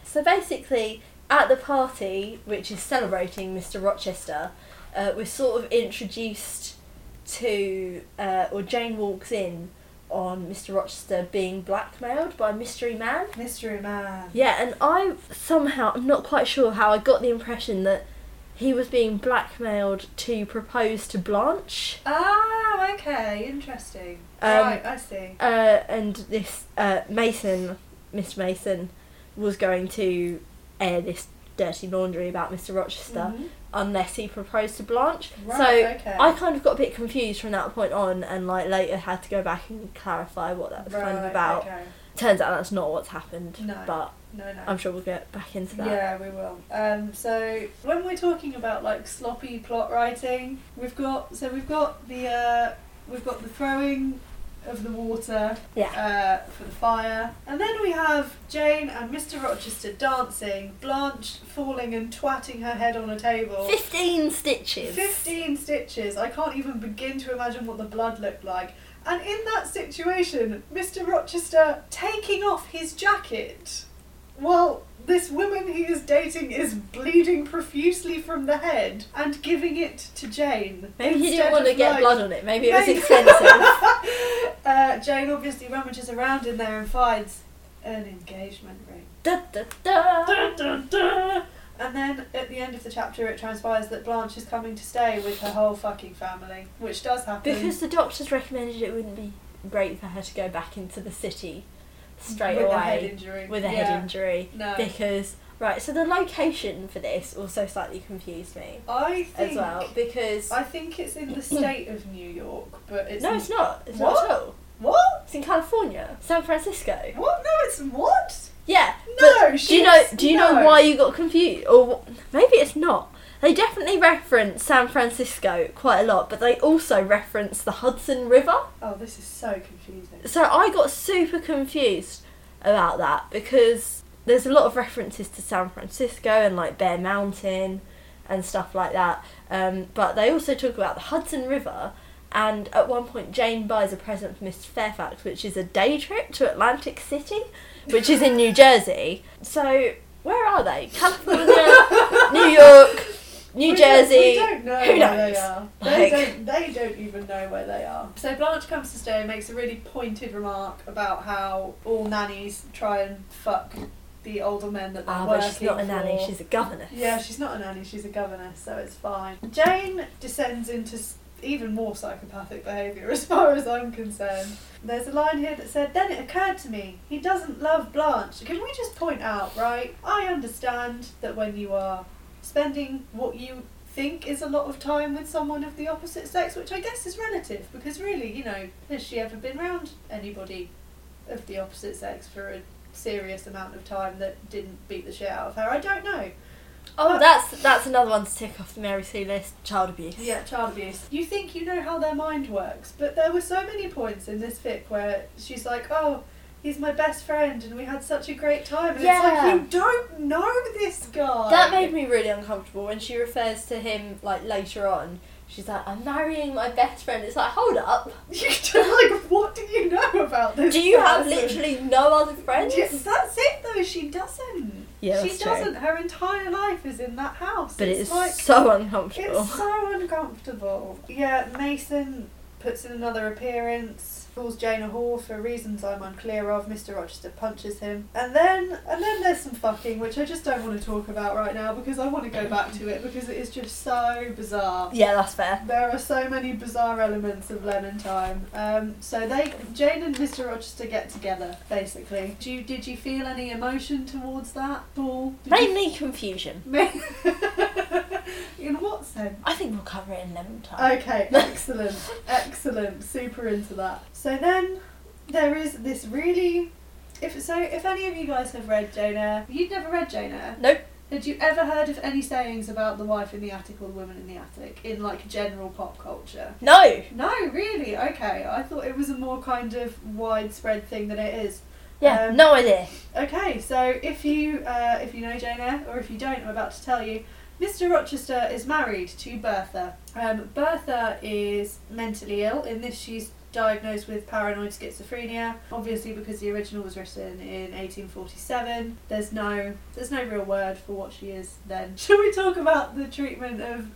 [SPEAKER 2] So basically, at the party, which is celebrating Mr. Rochester, uh, we're sort of introduced to, uh, or Jane walks in on Mr. Rochester being blackmailed by a mystery man.
[SPEAKER 1] Mystery Man.
[SPEAKER 2] Yeah, and I somehow, I'm not quite sure how I got the impression that he was being blackmailed to propose to Blanche.
[SPEAKER 1] Ah, okay, interesting.
[SPEAKER 2] Um,
[SPEAKER 1] right, I see.
[SPEAKER 2] Uh, and this uh, Mason, Mr. Mason, was going to air this dirty laundry about Mr. Rochester
[SPEAKER 1] Mhm.
[SPEAKER 2] unless he proposed to Blanche.
[SPEAKER 1] Right,
[SPEAKER 2] so
[SPEAKER 1] okay.
[SPEAKER 2] I kind of got a bit confused from that point on, and like later had to go back and clarify what that was kind of about.
[SPEAKER 1] Okay.
[SPEAKER 2] Turns out that's not what's happened,
[SPEAKER 1] No.
[SPEAKER 2] but
[SPEAKER 1] No, no.
[SPEAKER 2] I'm sure we'll get back into that.
[SPEAKER 1] Yeah, we will. Um, so when we're talking about like sloppy plot writing, we've got so we've got the uh, we've got the throwing of the water
[SPEAKER 2] Yeah.
[SPEAKER 1] uh, for the fire, and then we have Jane and Mr. Rochester dancing, Blanche falling and twatting her head on a table.
[SPEAKER 2] Fifteen stitches.
[SPEAKER 1] 15 stitches. I can't even begin to imagine what the blood looked like. And in that situation, Mr. Rochester taking off his jacket while this woman he is dating is bleeding profusely from the head and giving it to Jane.
[SPEAKER 2] Maybe he didn't want to get
[SPEAKER 1] like-
[SPEAKER 2] blood on it. Maybe it was expensive.
[SPEAKER 1] uh, Jane obviously rummages around in there and finds an engagement ring.
[SPEAKER 2] da, da, da.
[SPEAKER 1] Dun, dun, dun. And then at the end of the chapter, it transpires that Blanche is coming to stay with her whole fucking family, which does happen.
[SPEAKER 2] Because the doctors recommended it wouldn't be great for her to go back into the city straight
[SPEAKER 1] with
[SPEAKER 2] away
[SPEAKER 1] a
[SPEAKER 2] with a
[SPEAKER 1] Yeah.
[SPEAKER 2] head injury.
[SPEAKER 1] No,
[SPEAKER 2] Because right, so the location for this also slightly confused me
[SPEAKER 1] I think
[SPEAKER 2] as well because
[SPEAKER 1] I think it's in the state of New York, but it's
[SPEAKER 2] no, it's not. It's
[SPEAKER 1] What?
[SPEAKER 2] not at all.
[SPEAKER 1] what?
[SPEAKER 2] It's in California, San Francisco.
[SPEAKER 1] What? No, it's what?
[SPEAKER 2] Yeah.
[SPEAKER 1] No,
[SPEAKER 2] Do you know? Do you
[SPEAKER 1] no.
[SPEAKER 2] know why you got confused? Or maybe it's not. They definitely reference San Francisco quite a lot, but they also reference the Hudson River.
[SPEAKER 1] Oh, this is so confusing.
[SPEAKER 2] So I got super confused about that because there's a lot of references to San Francisco and like Bear Mountain and stuff like that. Um, but they also talk about the Hudson River. And at one point, Jane buys a present for Mr. Fairfax, which is a day trip to Atlantic City, which is in New Jersey. So, where are they? California, New York, New
[SPEAKER 1] We don't-
[SPEAKER 2] Jersey.
[SPEAKER 1] We don't know
[SPEAKER 2] Who
[SPEAKER 1] where they
[SPEAKER 2] knows?
[SPEAKER 1] are. They
[SPEAKER 2] Like-
[SPEAKER 1] don't. They don't even know where they are. So Blanche comes to stay and makes a really pointed remark about how all nannies try and fuck the older men that they're
[SPEAKER 2] Ah,
[SPEAKER 1] working
[SPEAKER 2] but she's not a nanny,
[SPEAKER 1] for.
[SPEAKER 2] she's a governess.
[SPEAKER 1] Yeah, she's not a nanny, she's a governess, so it's fine. Jane descends into even more psychopathic behaviour as far as I'm concerned. There's a line here that said, Then it occurred to me, he doesn't love Blanche. Can we just point out, right? I understand that when you are spending what you think is a lot of time with someone of the opposite sex, which I guess is relative, because really, you know, has she ever been around anybody of the opposite sex for a serious amount of time that didn't beat the shit out of her? I don't know.
[SPEAKER 2] Oh,
[SPEAKER 1] But-
[SPEAKER 2] that's that's another one to tick off the Mary Sue list. Child abuse.
[SPEAKER 1] Yeah, child abuse. You think you know how their mind works, but there were so many points in this fic where she's like, "Oh, he's my best friend, and we had such a great time," and
[SPEAKER 2] Yeah.
[SPEAKER 1] it's like you don't know this guy.
[SPEAKER 2] That made me really uncomfortable when she refers to him like later on. She's like, "I'm marrying my best friend." It's like, hold up.
[SPEAKER 1] You don't like. What do you know about this?
[SPEAKER 2] Do you have literally no other friends?
[SPEAKER 1] Yes, that's it though. She doesn't.
[SPEAKER 2] Yeah,
[SPEAKER 1] she
[SPEAKER 2] true.
[SPEAKER 1] doesn't. Her entire life is in that house.
[SPEAKER 2] But
[SPEAKER 1] it's
[SPEAKER 2] it's
[SPEAKER 1] like
[SPEAKER 2] so uncomfortable.
[SPEAKER 1] It's so uncomfortable. Yeah, Mason puts in another appearance, calls Jane a whore for reasons I'm unclear of. Mr. Rochester punches him, and then and then there's some fucking, which I just don't want to talk about right now because I want to go back to it because it is just so bizarre.
[SPEAKER 2] yeah, that's fair.
[SPEAKER 1] There are so many bizarre elements of Lemon Time. Um, so they, Jane and Mr. Rochester get together, basically. Do you, did you feel any emotion towards that, Paul? Did you
[SPEAKER 2] Mainly confusion.
[SPEAKER 1] In what
[SPEAKER 2] I think we'll cover it in lemon time.
[SPEAKER 1] Okay, excellent, excellent, super into that. So then there is this really If so, if any of you guys have read Jane Eyre, you'd never read Jane Eyre.
[SPEAKER 2] Nope.
[SPEAKER 1] Had you ever heard of any sayings about the wife in the attic or the woman in the attic in like general pop culture?
[SPEAKER 2] No.
[SPEAKER 1] No, really. Okay, I thought it was a more kind of widespread thing than it is.
[SPEAKER 2] Yeah,
[SPEAKER 1] Um,
[SPEAKER 2] no idea.
[SPEAKER 1] Okay, so if you uh, if you know Jane Eyre, or if you don't, I'm about to tell you. Mr. Rochester is married to Bertha. Um, Bertha is mentally ill. In this, she's diagnosed with paranoid schizophrenia. Obviously, because the original was written in 1847, there's no there's no real word for what she is. Then, should we talk about the treatment of,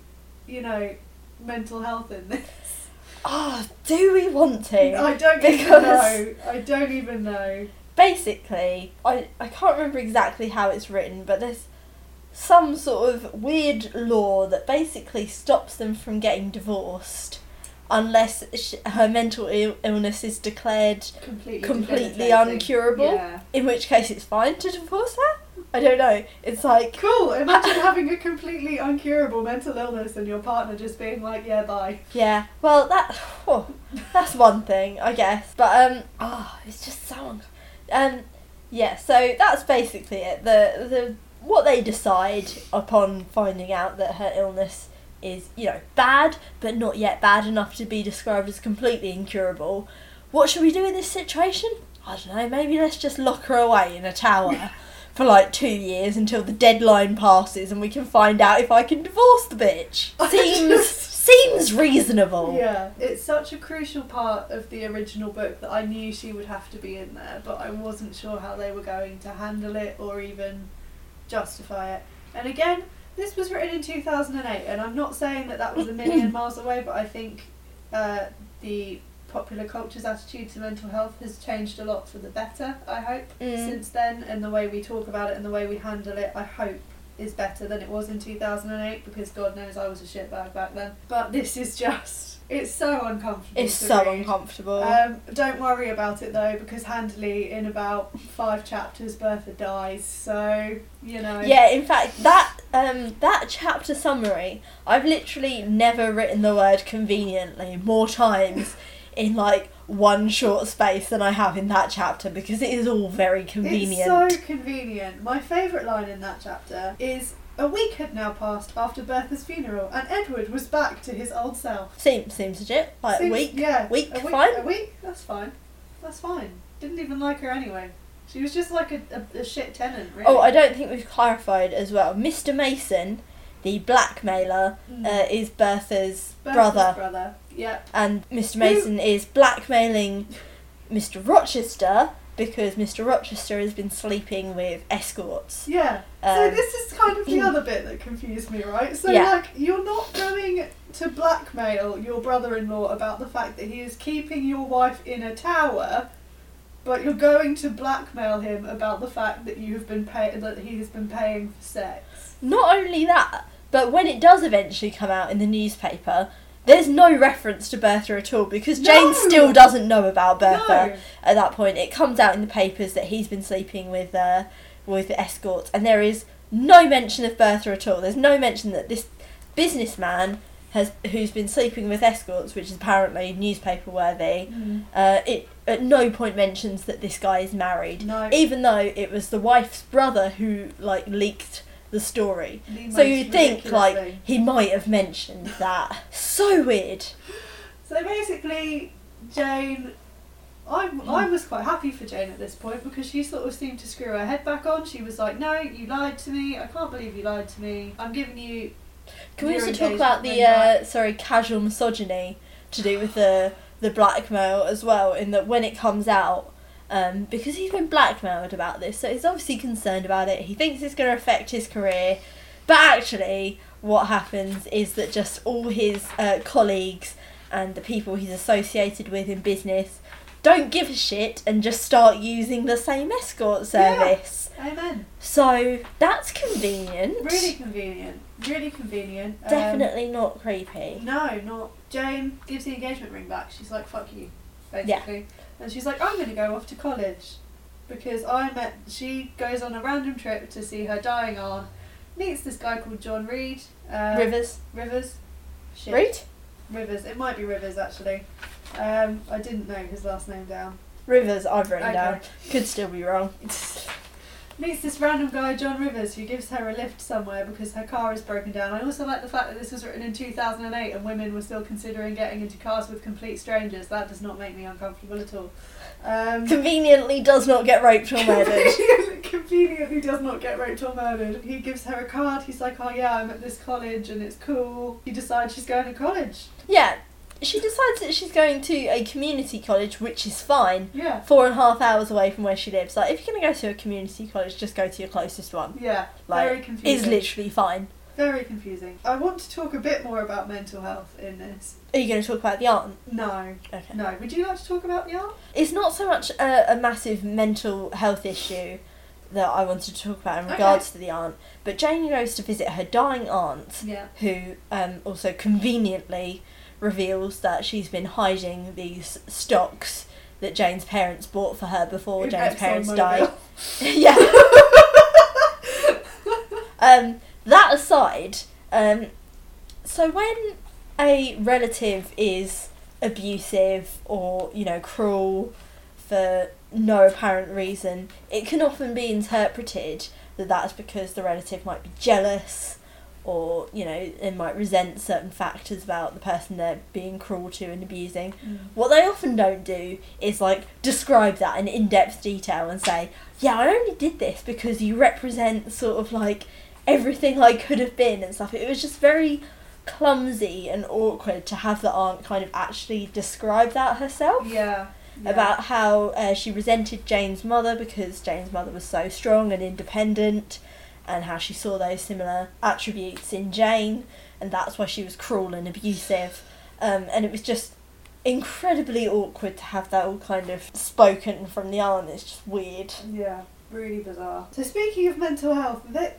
[SPEAKER 1] you know, mental health in this?
[SPEAKER 2] Oh, do we want to?
[SPEAKER 1] I don't even know. I don't even know.
[SPEAKER 2] Basically, I, I can't remember exactly how it's written, but there's some sort of weird law that basically stops them from getting divorced unless sh- her mental Ill- illness is declared
[SPEAKER 1] Completely,
[SPEAKER 2] completely uncurable.
[SPEAKER 1] Yeah.
[SPEAKER 2] in which case it's fine to divorce her. I don't know. It's like
[SPEAKER 1] Cool. Imagine having a completely uncurable mental illness and your partner just being like, "Yeah, bye."
[SPEAKER 2] yeah. Well, that oh, that's one thing, I guess. But um, oh, it's just so un- um, yeah. So that's basically it. The the what they decide upon finding out that her illness is you know bad, but not yet bad enough to be described as completely incurable. What should we do in this situation? I don't know. Maybe let's just lock her away in a tower. For like two years until the deadline passes and we can find out if I can divorce the bitch. Seems seems reasonable.
[SPEAKER 1] Yeah, it's such a crucial part of the original book that I knew she would have to be in there, but I wasn't sure how they were going to handle it or even justify it. And again, this was written in 2008, and I'm not saying that that was a million miles away, but I think uh, the popular culture's attitude to mental health has changed a lot for the better, I hope,
[SPEAKER 2] Mm.
[SPEAKER 1] since then, and the way we talk about it and the way we handle it, I hope is better than it was in 2008 because God knows I was a shitbag back then. But this is just, it's so uncomfortable.
[SPEAKER 2] It's so
[SPEAKER 1] read.
[SPEAKER 2] uncomfortable.
[SPEAKER 1] Um, don't worry about it though, because handily in about five chapters, Bertha dies. So you know.
[SPEAKER 2] yeah, in fact, that um that chapter summary, I've literally never written the word conveniently more times in like one short space than I have in that chapter because it is all very convenient.
[SPEAKER 1] It's so convenient. My favourite line in that chapter is. A week had now passed after Bertha's funeral, and Edward was back to his old self.
[SPEAKER 2] Seems seems legit. Like
[SPEAKER 1] Seems-
[SPEAKER 2] a week.
[SPEAKER 1] Yeah.
[SPEAKER 2] week,
[SPEAKER 1] a week,
[SPEAKER 2] fine?
[SPEAKER 1] A week? That's fine. That's fine. Didn't even like her anyway. She was just like a, a, a shit tenant, really.
[SPEAKER 2] Oh, I don't think we've clarified as well. Mr. Mason, the blackmailer,
[SPEAKER 1] Mm.
[SPEAKER 2] uh, is Bertha's,
[SPEAKER 1] Bertha's
[SPEAKER 2] brother,
[SPEAKER 1] brother. Yep.
[SPEAKER 2] and Mr. Mason is blackmailing Mr. Rochester because Mr. Rochester has been sleeping with escorts.
[SPEAKER 1] Yeah. so
[SPEAKER 2] Um,
[SPEAKER 1] this is kind of the other bit that confused me, right? So
[SPEAKER 2] Yeah.
[SPEAKER 1] like you're not going to blackmail your brother-in-law about the fact that he is keeping your wife in a tower, but you're going to blackmail him about the fact that you have been pay- that he has been paying for sex.
[SPEAKER 2] Not only that, but when it does eventually come out in the newspaper, there's no reference to Bertha at all because Jane still doesn't know about Bertha
[SPEAKER 1] No.
[SPEAKER 2] at that point. It comes out in the papers that he's been sleeping with uh, with escorts, and there is no mention of Bertha at all. There's no mention that this businessman has who's been sleeping with escorts, which is apparently newspaper worthy. Uh, it at no point mentions that this guy is married,
[SPEAKER 1] No.
[SPEAKER 2] even though it was the wife's brother who like leaked the story.
[SPEAKER 1] The
[SPEAKER 2] So you'd think like
[SPEAKER 1] thing.
[SPEAKER 2] he might have mentioned that. So weird.
[SPEAKER 1] So basically, Jane, I, I was quite happy for Jane at this point because she sort of seemed to screw her head back on. She was like, "No, you lied to me. I can't believe you lied to me. I'm giving you."
[SPEAKER 2] Can we also talk about the uh, sorry casual misogyny to do with the the blackmail as well? In that when it comes out, um, because he's been blackmailed about this, so he's obviously concerned about it. He thinks it's going to affect his career, but actually, what happens is that just all his uh, colleagues and the people he's associated with in business don't give a shit and just start using the same escort
[SPEAKER 1] Yeah.
[SPEAKER 2] service.
[SPEAKER 1] Amen.
[SPEAKER 2] So that's convenient.
[SPEAKER 1] Really convenient. Really convenient. Um,
[SPEAKER 2] Definitely not creepy.
[SPEAKER 1] no, not Jane gives the engagement ring back. She's like, "Fuck you," basically, and she's like, "I'm going to go off to college." Because I met, she goes on a random trip to see her dying aunt, meets this guy called John Reed. Uh,
[SPEAKER 2] Rivers.
[SPEAKER 1] Rivers. Shit.
[SPEAKER 2] Reed?
[SPEAKER 1] Rivers. It might be Rivers actually. Um, I didn't know his last name down.
[SPEAKER 2] Rivers, I've written
[SPEAKER 1] Okay.
[SPEAKER 2] down. Could still be wrong.
[SPEAKER 1] Meets this random guy, John Rivers, who gives her a lift somewhere because her car is broken down. I also like the fact that this was written in 2008 and women were still considering getting into cars with complete strangers. That does not make me uncomfortable at all. Um,
[SPEAKER 2] Conveniently does not get raped or murdered.
[SPEAKER 1] conveniently does not get raped or murdered. He gives her a card. He's like, "Oh yeah, I'm at this college and it's cool." He decides she's going to college.
[SPEAKER 2] yeah, she decides that she's going to a community college, which is fine.
[SPEAKER 1] Yeah,
[SPEAKER 2] Four and a half hours away from where she lives. Like, if you're going to go to a community college, just go to your closest one.
[SPEAKER 1] yeah.
[SPEAKER 2] Like,
[SPEAKER 1] very confusing.
[SPEAKER 2] It's literally fine.
[SPEAKER 1] very confusing. I want to talk a bit more about mental health in this.
[SPEAKER 2] Are you going to talk about the aunt?
[SPEAKER 1] No,
[SPEAKER 2] Okay.
[SPEAKER 1] no. Would you like to talk about the aunt?
[SPEAKER 2] It's not so much a, a massive mental health issue that I wanted to talk about in
[SPEAKER 1] Okay.
[SPEAKER 2] regards to the aunt, but Jane goes to visit her dying aunt,
[SPEAKER 1] Yeah.
[SPEAKER 2] who um, also conveniently reveals that she's been hiding these stocks that Jane's parents bought for her before
[SPEAKER 1] In
[SPEAKER 2] Jane's parents
[SPEAKER 1] ExxonMobil.
[SPEAKER 2] died. yeah. um, that aside, um, so when a relative is abusive or you know cruel for no apparent reason, it can often be interpreted that that's because the relative might be jealous or you know they might resent certain factors about the person they're being cruel to and abusing. What they often don't do is like describe that in in depth detail and say, yeah, I only did this because you represent sort of like everything I could have been and stuff. It was just very clumsy and awkward to have the aunt kind of actually describe that herself.
[SPEAKER 1] Yeah. yeah.
[SPEAKER 2] About how uh, she resented Jane's mother because Jane's mother was so strong and independent, and how she saw those similar attributes in Jane, and that's why she was cruel and abusive. Um, and it was just incredibly awkward to have that all kind of spoken from the aunt. It's just weird.
[SPEAKER 1] Yeah, really bizarre. So speaking of mental health, that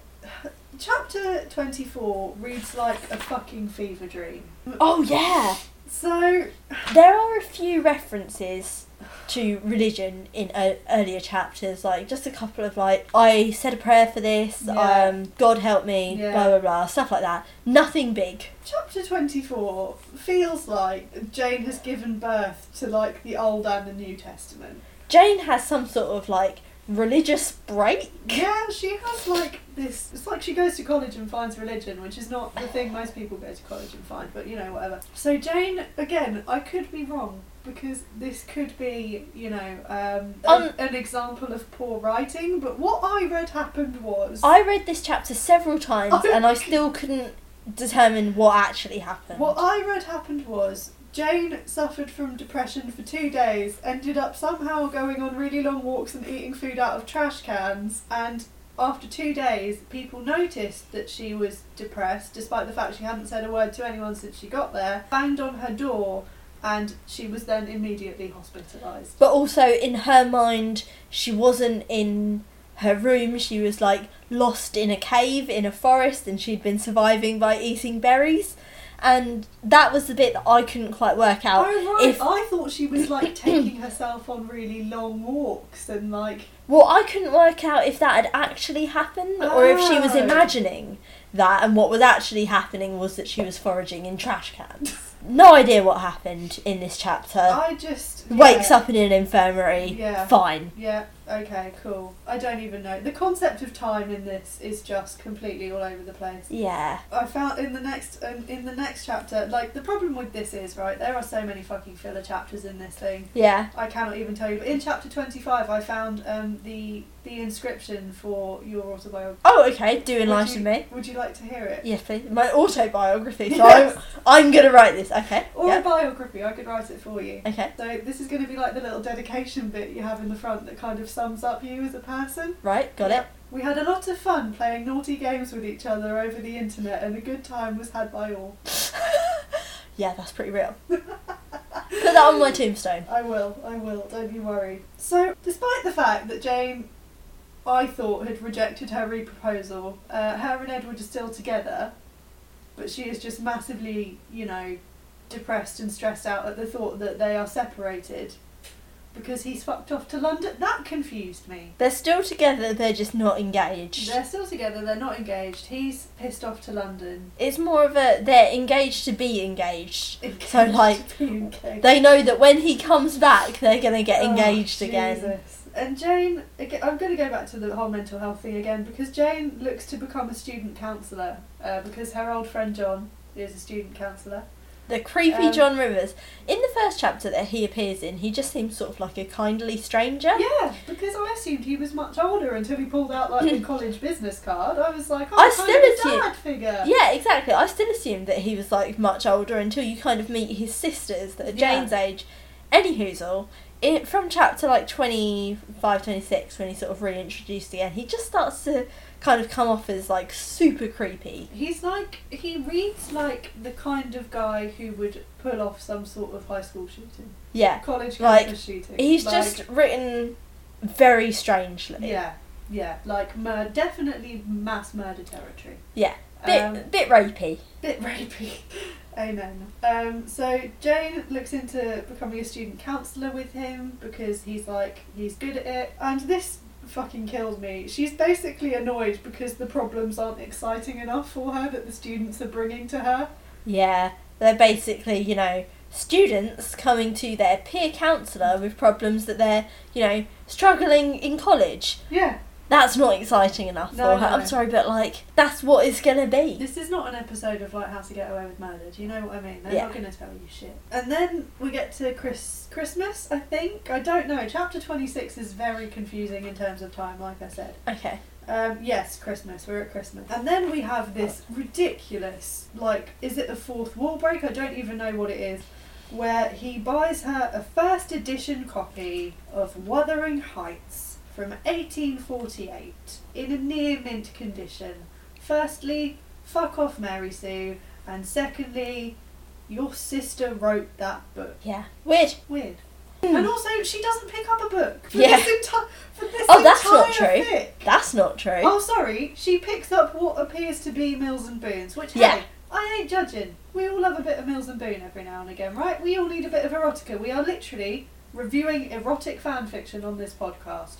[SPEAKER 1] chapter twenty four reads like a fucking fever dream.
[SPEAKER 2] Oh yeah,
[SPEAKER 1] So
[SPEAKER 2] there are a few references to religion in uh, earlier chapters, like just a couple of like I said a prayer for this,
[SPEAKER 1] Yeah.
[SPEAKER 2] um, God help me,
[SPEAKER 1] Yeah.
[SPEAKER 2] blah blah blah, stuff like that. Nothing big.
[SPEAKER 1] chapter twenty four feels like Jane has given birth to like the Old and the New Testament.
[SPEAKER 2] Jane has some sort of like religious break.
[SPEAKER 1] Yeah, she has like this. It's like she goes to college and finds religion, which is not the thing most people go to college and find, but you know, whatever. So, Jane, again, I could be wrong because this could be, you know, um, a-
[SPEAKER 2] Um,
[SPEAKER 1] an example of poor writing, but what I read happened was.
[SPEAKER 2] I read this chapter several times
[SPEAKER 1] Oh.
[SPEAKER 2] and I still couldn't determine what actually happened.
[SPEAKER 1] What I read happened was Jane suffered from depression for two days, ended up somehow going on really long walks and eating food out of trash cans, and after two days, people noticed that she was depressed, despite the fact she hadn't said a word to anyone since she got there, banged on her door, and she was then immediately hospitalised.
[SPEAKER 2] But also in her mind, she wasn't in her room. She was like lost in a cave in a forest, and she'd been surviving by eating berries. And that was the bit that I couldn't quite work out.
[SPEAKER 1] Oh right,
[SPEAKER 2] if-
[SPEAKER 1] I thought she was like taking herself on really long walks and like
[SPEAKER 2] Well, I couldn't work out if that had actually happened or if she was
[SPEAKER 1] Oh.
[SPEAKER 2] imagining that, and what was actually happening was that she was foraging in trash cans. No idea what happened in this chapter.
[SPEAKER 1] I just
[SPEAKER 2] Wakes up in an infirmary.
[SPEAKER 1] Yeah.
[SPEAKER 2] Fine.
[SPEAKER 1] Yeah, okay, cool. I don't even know. The concept of time in this is just completely all over the place.
[SPEAKER 2] Yeah.
[SPEAKER 1] I found in the next um, in the next chapter, like the problem with this is, right, there are so many fucking filler chapters in this thing.
[SPEAKER 2] Yeah.
[SPEAKER 1] I cannot even tell you. But in chapter 25 I found um, the the inscription for your autobiography.
[SPEAKER 2] Oh, okay. Do enlighten me.
[SPEAKER 1] Would you like to hear it?
[SPEAKER 2] Yes, please. My autobiography. So
[SPEAKER 1] Yes.
[SPEAKER 2] I'm, I'm gonna write this. Okay.
[SPEAKER 1] Or
[SPEAKER 2] yeah.
[SPEAKER 1] a biography, I could write it for you.
[SPEAKER 2] Okay.
[SPEAKER 1] So this is going to be like the little dedication bit you have in the front that kind of sums up you as a person.
[SPEAKER 2] Right. Got it.
[SPEAKER 1] We had a lot of fun playing naughty games with each other over the internet, and a good time was had by all.
[SPEAKER 2] Yeah, that's pretty real. Put that on my tombstone.
[SPEAKER 1] I will, I will, don't you worry. So, despite the fact that Jane, I thought, had rejected her reproposal, uh, her and Edward are still together, but she is just massively, you know, depressed and stressed out at the thought that they are separated. Because he's fucked off to London. That confused me.
[SPEAKER 2] They're still together, they're just not engaged.
[SPEAKER 1] They're still together, they're not engaged. He's pissed off to London.
[SPEAKER 2] It's more of a they're engaged to be engaged. So, like,
[SPEAKER 1] engaged.
[SPEAKER 2] They know that when he comes back, they're gonna get
[SPEAKER 1] Oh,
[SPEAKER 2] engaged again.
[SPEAKER 1] Jesus. And Jane, again, I'm going to go back to the whole mental health thing again because Jane looks to become a student counsellor uh, because her old friend John is a student counsellor.
[SPEAKER 2] The creepy
[SPEAKER 1] Um,
[SPEAKER 2] John Rivers. In the first chapter that he appears in, he just seems sort of like a kindly stranger.
[SPEAKER 1] Yeah, because I assumed he was much older until he pulled out like the college business card. I was like, oh,
[SPEAKER 2] I still assume-
[SPEAKER 1] figure.
[SPEAKER 2] Yeah, exactly. I still assumed that he was like much older until you kind of meet his sisters that are
[SPEAKER 1] Yeah.
[SPEAKER 2] Jane's age. Any hoozle, it, from chapter like 25, 26, when he's sort of reintroduced again, he just starts to kind of come off as like super creepy.
[SPEAKER 1] He's like he reads like the kind of guy who would pull off some sort of high school shooting,
[SPEAKER 2] Yeah.
[SPEAKER 1] college
[SPEAKER 2] Like,
[SPEAKER 1] campus shooting.
[SPEAKER 2] He's
[SPEAKER 1] Like,
[SPEAKER 2] just written very strangely.
[SPEAKER 1] yeah, yeah, like mur- definitely mass murder territory.
[SPEAKER 2] Yeah. Bit,
[SPEAKER 1] Um,
[SPEAKER 2] bit rapey.
[SPEAKER 1] bit rapey. Amen. Um, so Jane looks into becoming a student counsellor with him because he's like he's good at it, and this fucking kills me. She's basically annoyed because the problems aren't exciting enough for her that the students are bringing to her.
[SPEAKER 2] Yeah, they're basically, you know, students coming to their peer counsellor with problems that they're, you know, struggling in college.
[SPEAKER 1] Yeah,
[SPEAKER 2] That's not exciting enough
[SPEAKER 1] No,
[SPEAKER 2] for her.
[SPEAKER 1] no.
[SPEAKER 2] I'm sorry, but like, that's what it's gonna be.
[SPEAKER 1] this is not an episode of like How to Get Away with Murder. Do you know what I mean? They're
[SPEAKER 2] Yeah.
[SPEAKER 1] not to tell you shit. And then we get to Chris Christmas. I think I don't know. Chapter twenty six is very confusing in terms of time. Like I said.
[SPEAKER 2] Okay.
[SPEAKER 1] Um, yes, Christmas. We're at Christmas. And then we have this ridiculous, like, is it the fourth wall break? I don't even know what it is. Where he buys her a first edition copy of Wuthering Heights from 1848 in a near mint condition. Firstly, fuck off, Mary Sue. And secondly, your sister wrote that book.
[SPEAKER 2] Yeah. Weird.
[SPEAKER 1] Weird.
[SPEAKER 2] Hmm.
[SPEAKER 1] And also, she doesn't pick up a book for
[SPEAKER 2] Yeah.
[SPEAKER 1] this entire for this
[SPEAKER 2] Oh, that's not true.
[SPEAKER 1] fic.
[SPEAKER 2] That's not true.
[SPEAKER 1] Oh, sorry. She picks up what appears to be Mills and Boons, which
[SPEAKER 2] Yeah.
[SPEAKER 1] hey, I ain't judging. We all love a bit of Mills and Boon every now and again, right? We all need a bit of erotica. We are literally reviewing erotic fan fiction on this podcast.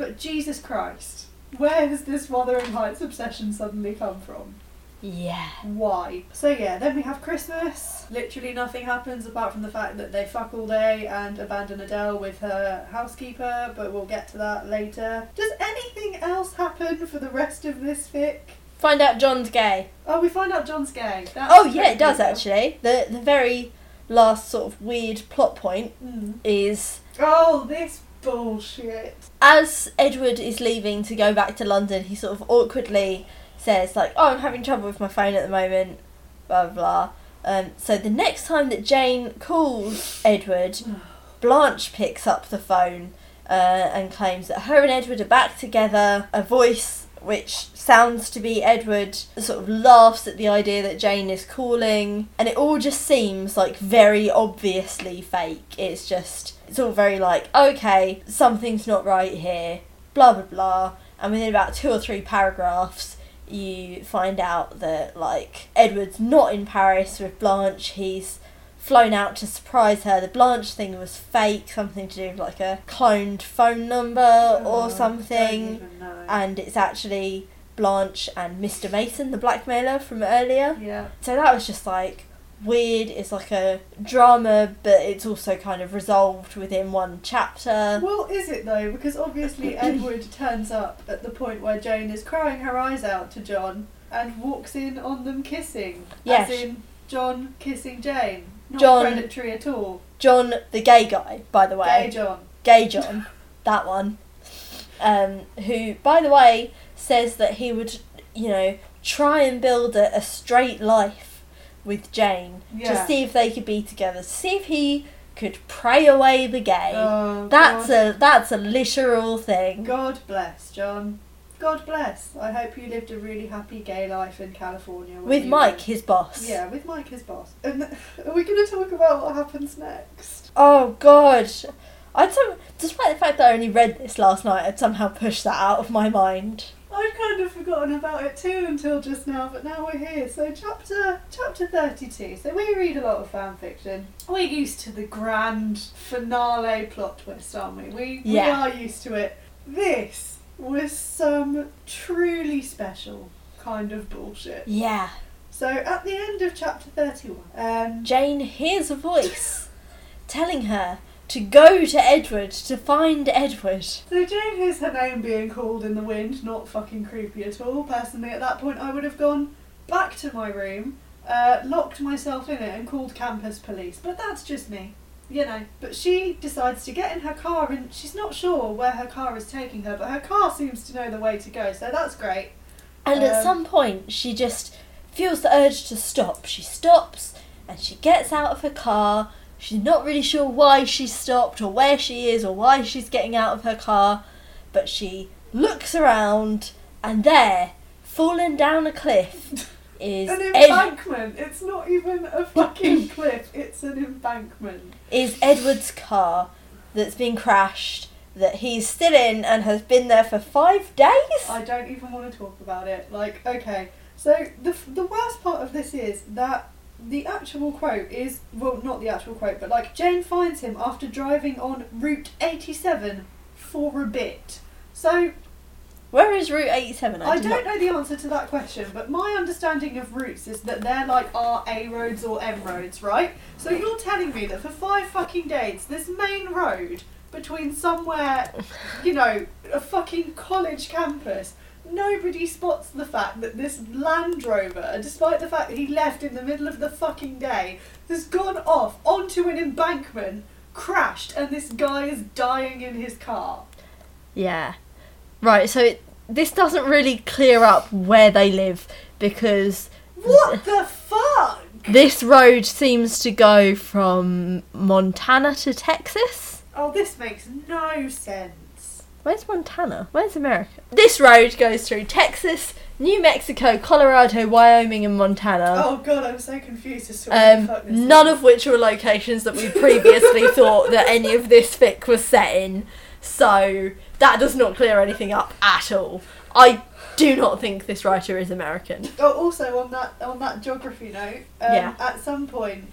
[SPEAKER 1] But Jesus Christ, where has this Wuthering Heights obsession suddenly come from?
[SPEAKER 2] Yeah.
[SPEAKER 1] Why? So yeah, then we have Christmas. Literally nothing happens apart from the fact that they fuck all day and abandon Adele with her housekeeper, but we'll get to that later. Does anything else happen for the rest of this fic?
[SPEAKER 2] Find out John's gay.
[SPEAKER 1] Oh, we find out John's gay. That's
[SPEAKER 2] Oh yeah, it does
[SPEAKER 1] pretty
[SPEAKER 2] actually. The the very last sort of weird plot point.
[SPEAKER 1] Mm.
[SPEAKER 2] is
[SPEAKER 1] Oh, this bullshit.
[SPEAKER 2] as Edward is leaving to go back to London, he sort of awkwardly says like, "Oh, I'm having trouble with my phone at the moment." Blah blah. blah. Um, so the next time that Jane calls Edward, Blanche picks up the phone uh, and claims that her and Edward are back together. A voice which sounds to be Edward sort of laughs at the idea that Jane is calling, and it all just seems like very obviously fake. It's just, it's all very like, okay, something's not right here, blah blah blah. And within about two or three paragraphs, you find out that like Edward's not in Paris with Blanche. He's flown out to surprise her. The Blanche thing was fake, something to do with like a cloned phone number
[SPEAKER 1] Oh,
[SPEAKER 2] or
[SPEAKER 1] don't
[SPEAKER 2] something.
[SPEAKER 1] even know.
[SPEAKER 2] And it's actually Blanche and Mr. Mason, the blackmailer from earlier.
[SPEAKER 1] yeah.
[SPEAKER 2] So that was just like weird. It's like a drama, but it's also kind of resolved within one chapter.
[SPEAKER 1] Well, is it though? Because obviously Edward turns up at the point where Jane is crying her eyes out to John and walks in on them kissing.
[SPEAKER 2] Yes.
[SPEAKER 1] As in John kissing Jane. Not
[SPEAKER 2] John-
[SPEAKER 1] predatory at all.
[SPEAKER 2] John, the gay guy, by the way.
[SPEAKER 1] Gay John.
[SPEAKER 2] Gay John, that one, um, who, by the way, says that he would, you know, try and build a, a straight life with Jane
[SPEAKER 1] Yeah.
[SPEAKER 2] to see if they could be together, see if he could pray away the gay.
[SPEAKER 1] Oh,
[SPEAKER 2] that's
[SPEAKER 1] God.
[SPEAKER 2] a that's a literal thing.
[SPEAKER 1] God bless, John. God bless. I hope you lived a really happy gay life in California.
[SPEAKER 2] With Mike,
[SPEAKER 1] were-
[SPEAKER 2] his boss.
[SPEAKER 1] Yeah, with Mike, his boss. And are we going to talk about what happens next?
[SPEAKER 2] Oh God. I'd some, despite the fact that I only read this last night, I'd somehow pushed that out of my mind.
[SPEAKER 1] I I'd kind of forgotten about it too until just now, but now we're here. So chapter chapter thirty-two. So we read a lot of fan fiction. We're used to the grand finale plot twist, aren't we? We
[SPEAKER 2] Yeah.
[SPEAKER 1] we are used to it. This was some truly special kind of bullshit.
[SPEAKER 2] Yeah.
[SPEAKER 1] So at the end of chapter thirty-one, um,
[SPEAKER 2] Jane hears a voice telling her to go to Edward to find Edward.
[SPEAKER 1] So Jane hears her name being called in the wind, not fucking creepy at all. Personally, at that point, I would have gone back to my room, uh, locked myself in it, and called campus police. But that's just me, you know. But she decides to get in her car, and she's not sure where her car is taking her, but her car seems to know the way to go, so that's great.
[SPEAKER 2] And at
[SPEAKER 1] Um,
[SPEAKER 2] some point, she just feels the urge to stop. She stops and she gets out of her car. She's not really sure why she stopped or where she is or why she's getting out of her car, but she looks around and there, falling down a cliff, is
[SPEAKER 1] An
[SPEAKER 2] Ed-
[SPEAKER 1] embankment. It's not even a fucking cliff. It's an embankment.
[SPEAKER 2] is Edward's car that's been crashed that he's still in and has been there for five days.
[SPEAKER 1] I don't even want to talk about it. Like, okay. So the the worst part of this is that the actual quote is well, not the actual quote, but like Jane finds him after driving on Route 87 for a bit. So
[SPEAKER 2] Where is Route 87?
[SPEAKER 1] I
[SPEAKER 2] do
[SPEAKER 1] don't
[SPEAKER 2] not-
[SPEAKER 1] know the answer to that question, but my understanding of routes is that they're like our A roads or M roads, right? So you're telling me that for five fucking days, this main road between somewhere, you know, a fucking college campus, nobody spots the fact that this Land Rover, despite the fact that he left in the middle of the fucking day, has gone off onto an embankment, crashed, and this guy is dying in his car.
[SPEAKER 2] Yeah. Right, so it, this doesn't really clear up where they live because
[SPEAKER 1] What the fuck?
[SPEAKER 2] this road seems to go from Montana to Texas.
[SPEAKER 1] Oh, this makes no sense.
[SPEAKER 2] Where's Montana? Where's America? This road goes through Texas, New Mexico, Colorado, Wyoming, and Montana.
[SPEAKER 1] Oh god, I'm so confused as to what the
[SPEAKER 2] Um, none
[SPEAKER 1] is.
[SPEAKER 2] of which were locations that we previously thought that any of this fic was set in. So that does not clear anything up at all. I do not think this writer is American.
[SPEAKER 1] Oh, also on that on that geography note, um,
[SPEAKER 2] Yeah.
[SPEAKER 1] at some point,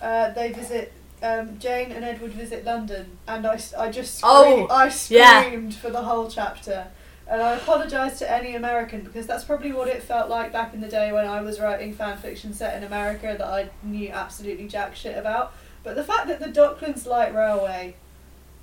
[SPEAKER 1] uh, they visit. Um, Jane and Edward visit London, and I, I just scream,
[SPEAKER 2] Oh,
[SPEAKER 1] I
[SPEAKER 2] yeah.
[SPEAKER 1] screamed for the whole chapter, and I apologise to any American because that's probably what it felt like back in the day when I was writing fan fiction set in America that I knew absolutely jack shit about. But the fact that the Docklands Light Railway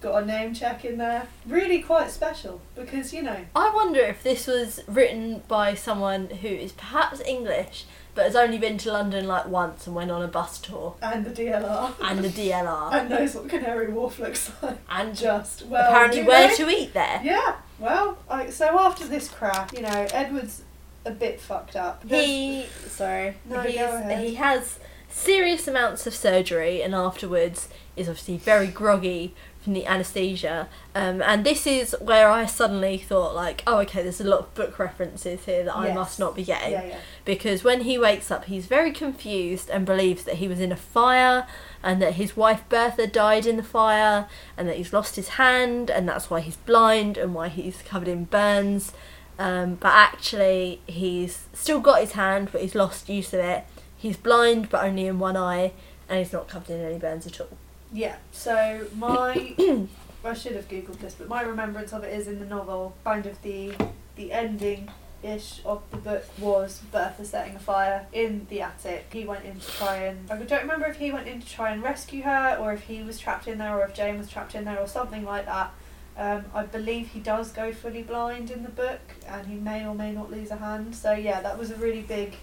[SPEAKER 1] got a name check in there really quite special because you know
[SPEAKER 2] I wonder if this was written by someone who is perhaps English but has only been to London like once and went on a bus tour
[SPEAKER 1] and the DLR
[SPEAKER 2] and the DLR
[SPEAKER 1] and knows what Canary Wharf looks like.
[SPEAKER 2] and
[SPEAKER 1] Just well,
[SPEAKER 2] apparently where to eat there.
[SPEAKER 1] Yeah, well, I, so after this crap, you know, Edward's a bit fucked up.
[SPEAKER 2] He sorry.
[SPEAKER 1] No,
[SPEAKER 2] he's,
[SPEAKER 1] go ahead.
[SPEAKER 2] he has serious amounts of surgery and afterwards is obviously very groggy from the anesthesia. Um, and this is where I suddenly thought like, oh okay, there's a lot of book references here that I
[SPEAKER 1] Yes.
[SPEAKER 2] must not be getting.
[SPEAKER 1] yeah, yeah.
[SPEAKER 2] because when he wakes up, he's very confused and believes that he was in a fire and that his wife Bertha died in the fire and that he's lost his hand and that's why he's blind and why he's covered in burns. Um, but actually, he's still got his hand, but he's lost use of it. He's blind, but only in one eye, and he's not covered in any burns at all.
[SPEAKER 1] Yeah. So my, I should have googled this, but my remembrance of it is in the novel. Kind of the the ending ish of the book was Bertha setting a fire in the attic. He went in to try and I don't remember if he went in to try and rescue her or if he was trapped in there or if Jane was trapped in there or something like that. Um, I believe he does go fully blind in the book, and he may or may not lose a hand. So yeah, that was a really big,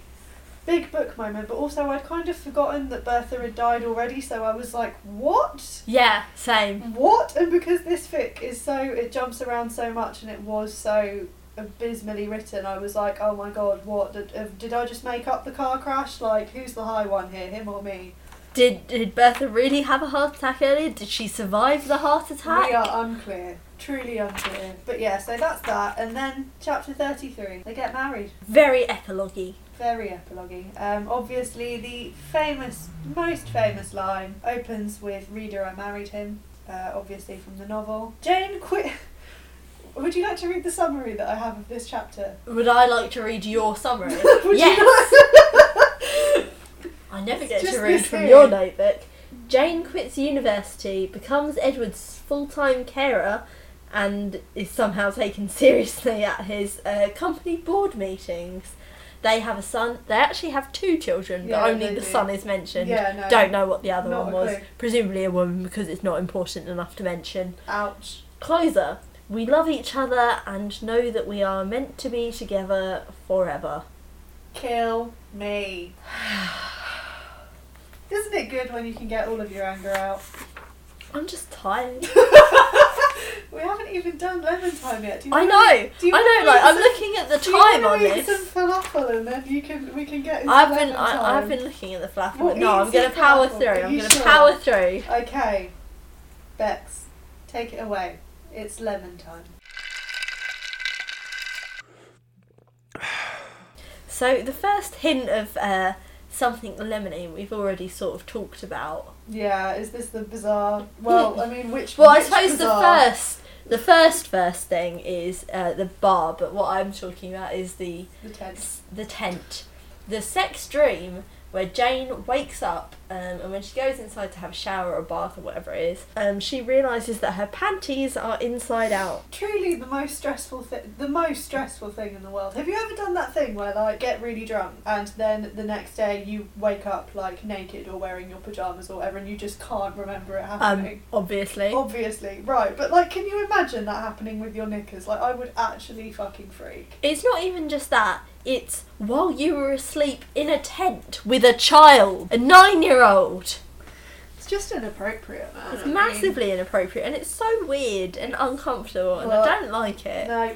[SPEAKER 1] big book moment. But also, I'd kind of forgotten that Bertha had died already, so I was like, "What?
[SPEAKER 2] Yeah, same.
[SPEAKER 1] What?" And because this fic is so, it jumps around so much, and it was so abysmally written, I was like, "Oh my god, what did, uh, did I just make up the car crash? Like, who's the high one here, him or me?"
[SPEAKER 2] Did did Bertha really have a heart attack earlier? Did she survive the heart attack?
[SPEAKER 1] We are unclear, truly unclear. But yeah, so that's that, and then chapter thirty-three, they get married.
[SPEAKER 2] Very epilogue
[SPEAKER 1] Very epilogue Um, obviously, the famous, most famous line opens with "Reader, I married him." Uh, obviously from the novel. Jane quit. Would you like to read the summary that I have of this chapter?
[SPEAKER 2] Would I like to read your summary? Yes. I never get
[SPEAKER 1] just
[SPEAKER 2] to read from your notebook. Jane quits university, becomes Edward's full time carer, and is somehow taken seriously at his uh, company board meetings. They have a son. They actually have two children,
[SPEAKER 1] Yeah,
[SPEAKER 2] but only the
[SPEAKER 1] do.
[SPEAKER 2] son is mentioned.
[SPEAKER 1] Yeah, no.
[SPEAKER 2] Don't know what the other one was.
[SPEAKER 1] clue.
[SPEAKER 2] Presumably a woman because it's not important enough to mention.
[SPEAKER 1] Ouch.
[SPEAKER 2] Closer. We love each other and know that we are meant to be together forever.
[SPEAKER 1] Kill me. Isn't it good when you can get all of your anger out?
[SPEAKER 2] I'm just tired.
[SPEAKER 1] we haven't even done lemon time yet. Do you
[SPEAKER 2] I know.
[SPEAKER 1] do you
[SPEAKER 2] I know. Like I'm
[SPEAKER 1] some-
[SPEAKER 2] looking at the time on this.
[SPEAKER 1] some falafel and then you can we can get
[SPEAKER 2] I've been I. I've been looking at the falafel,
[SPEAKER 1] Well,
[SPEAKER 2] no, I'm gonna power
[SPEAKER 1] falafel.
[SPEAKER 2] through. I'm gonna
[SPEAKER 1] sure?
[SPEAKER 2] power through.
[SPEAKER 1] Okay, Bex, take it away. It's lemon time.
[SPEAKER 2] So the first hint of uh, something lemony we've already sort of talked about.
[SPEAKER 1] Yeah, is this the bizarre? Well, I mean, which?
[SPEAKER 2] Well, I
[SPEAKER 1] which
[SPEAKER 2] suppose the first the first first thing is uh, the bar, but what I'm talking about is the
[SPEAKER 1] The tense.
[SPEAKER 2] the tent, the sex dream where Jane wakes up um, and when she goes inside to have a shower or a bath or whatever it is, um, she realizes that her panties are inside out.
[SPEAKER 1] Truly, the most stressful thing. The most stressful thing in the world. Have you ever done that thing where like get really drunk and then the next day you wake up like naked or wearing your pajamas or whatever and you just can't remember it happening?
[SPEAKER 2] Um, obviously.
[SPEAKER 1] Obviously, right. But like, can you imagine that happening with your knickers? Like, I would actually fucking freak.
[SPEAKER 2] It's not even just that. It's while you were asleep in a tent with a child, a nine-year-old.
[SPEAKER 1] It's just inappropriate, man.
[SPEAKER 2] It's
[SPEAKER 1] I mean,
[SPEAKER 2] massively inappropriate, and it's so weird and uncomfortable, and
[SPEAKER 1] Well,
[SPEAKER 2] I don't like it.
[SPEAKER 1] No.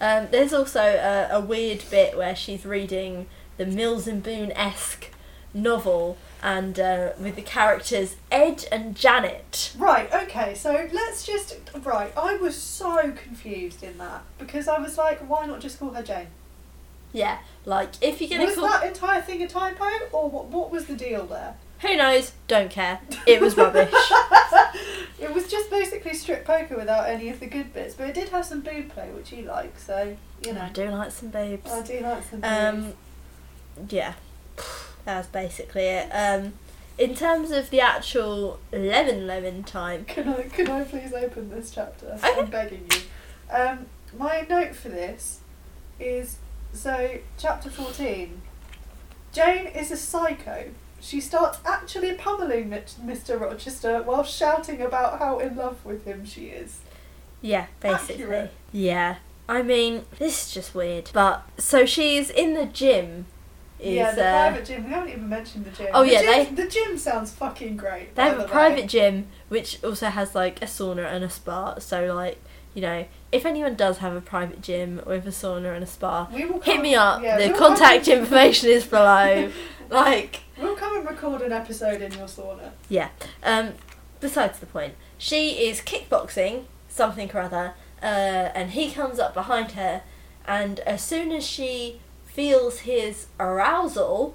[SPEAKER 2] Um, there's also a, a weird bit where she's reading the Mills and Boon esque novel, and uh, with the characters Ed and Janet.
[SPEAKER 1] Right, okay, so let's just. Right, I was so confused in that because I was like, why not just call her Jane?
[SPEAKER 2] Yeah, like if you're gonna
[SPEAKER 1] Was
[SPEAKER 2] call,
[SPEAKER 1] that entire thing a typo or what, what was the deal there?
[SPEAKER 2] who knows? Don't care. It was rubbish.
[SPEAKER 1] it was just basically strip poker without any of the good bits, but it did have some boob play, which you like, so, you know.
[SPEAKER 2] I do like some boobs.
[SPEAKER 1] I do like some boobs.
[SPEAKER 2] Um, yeah, that's basically it. Um, in terms of the actual lemon lemon time,
[SPEAKER 1] Can I can I please open this chapter?
[SPEAKER 2] Okay.
[SPEAKER 1] I'm begging you. Um, my note for this is so chapter fourteen. Jane is a psycho. She starts actually pummeling Mr. Rochester while shouting about how in love with him she is.
[SPEAKER 2] yeah, basically,
[SPEAKER 1] Accurate.
[SPEAKER 2] yeah. I mean, this is just weird. But so she's in the gym. Is,
[SPEAKER 1] yeah, the
[SPEAKER 2] uh,
[SPEAKER 1] private gym. We haven't even mentioned the gym.
[SPEAKER 2] Oh,
[SPEAKER 1] The
[SPEAKER 2] yeah,
[SPEAKER 1] gym-
[SPEAKER 2] they-
[SPEAKER 1] the gym sounds fucking great.
[SPEAKER 2] They have
[SPEAKER 1] the
[SPEAKER 2] a
[SPEAKER 1] way.
[SPEAKER 2] private gym which also has like a sauna and a spa. So like, you know, if anyone does have a private gym with a sauna and a spa, hit
[SPEAKER 1] come-
[SPEAKER 2] me up.
[SPEAKER 1] yeah,
[SPEAKER 2] the
[SPEAKER 1] we'll
[SPEAKER 2] contact
[SPEAKER 1] come-
[SPEAKER 2] information is below. like,
[SPEAKER 1] We'll come and record an episode in your sauna.
[SPEAKER 2] yeah. Um, besides the point, she is kickboxing something or other, uh, and he comes up behind her, and as soon as she feels his arousal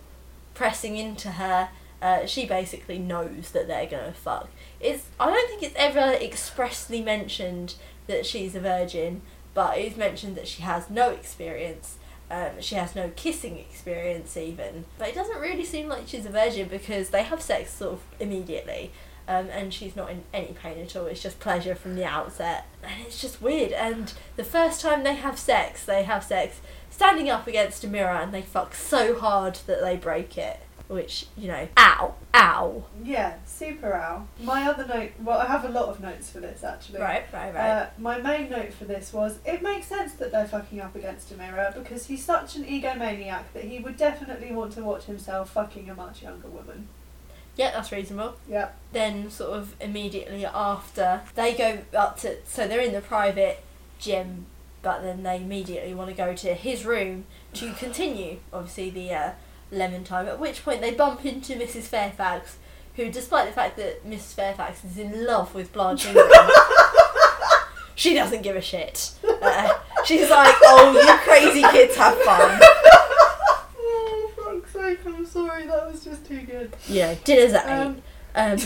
[SPEAKER 2] pressing into her, uh, she basically knows that they're gonna fuck. It's I don't think it's ever expressly mentioned that she's a virgin, but it is mentioned that she has no experience. Um, she has no kissing experience even, but it doesn't really seem like she's a virgin because they have sex sort of immediately, um, and she's not in any pain at all. It's just pleasure from the outset, and it's just weird. And the first time they have sex, they have sex standing up against a mirror, and they fuck so hard that they break it. Which you know, ow, ow.
[SPEAKER 1] Yeah, super ow. My other note, well, I have a lot of notes for this actually.
[SPEAKER 2] Right, right, right.
[SPEAKER 1] Uh, my main note for this was it makes sense that they're fucking up against a mirror because he's such an egomaniac that he would definitely want to watch himself fucking a much younger woman.
[SPEAKER 2] yeah, that's reasonable.
[SPEAKER 1] Yep.
[SPEAKER 2] then sort of immediately after they go up to so they're in the private gym but then they immediately want to go to his room to continue obviously the uh, lemon time at which point they bump into mrs fairfax who despite the fact that mrs fairfax is in love with blanche Ingram, she doesn't give a shit uh, she's like oh you crazy kids have fun
[SPEAKER 1] oh, fuck's sake, I'm sorry, that was just too good.
[SPEAKER 2] know dinner's at eight
[SPEAKER 1] Um,
[SPEAKER 2] Um,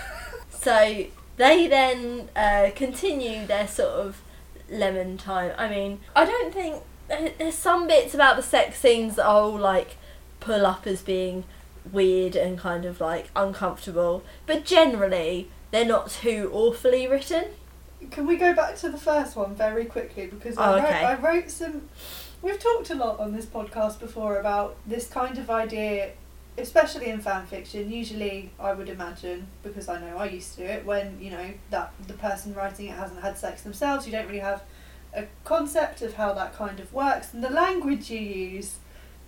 [SPEAKER 2] so they then uh, continue their sort of lemon time. I mean, I don't think there's some bits about the sex scenes that all like pull up as being weird and kind of like uncomfortable, but generally they're not too awfully written.
[SPEAKER 1] Can we go back to the first one very quickly because
[SPEAKER 2] Oh,
[SPEAKER 1] I, wrote,
[SPEAKER 2] okay.
[SPEAKER 1] I wrote some. We've talked a lot on this podcast before about this kind of idea, especially in fan fiction. Usually, I would imagine because I know I used to do it when you know that the person writing it hasn't had sex themselves. You don't really have a concept of how that kind of works, and the language you use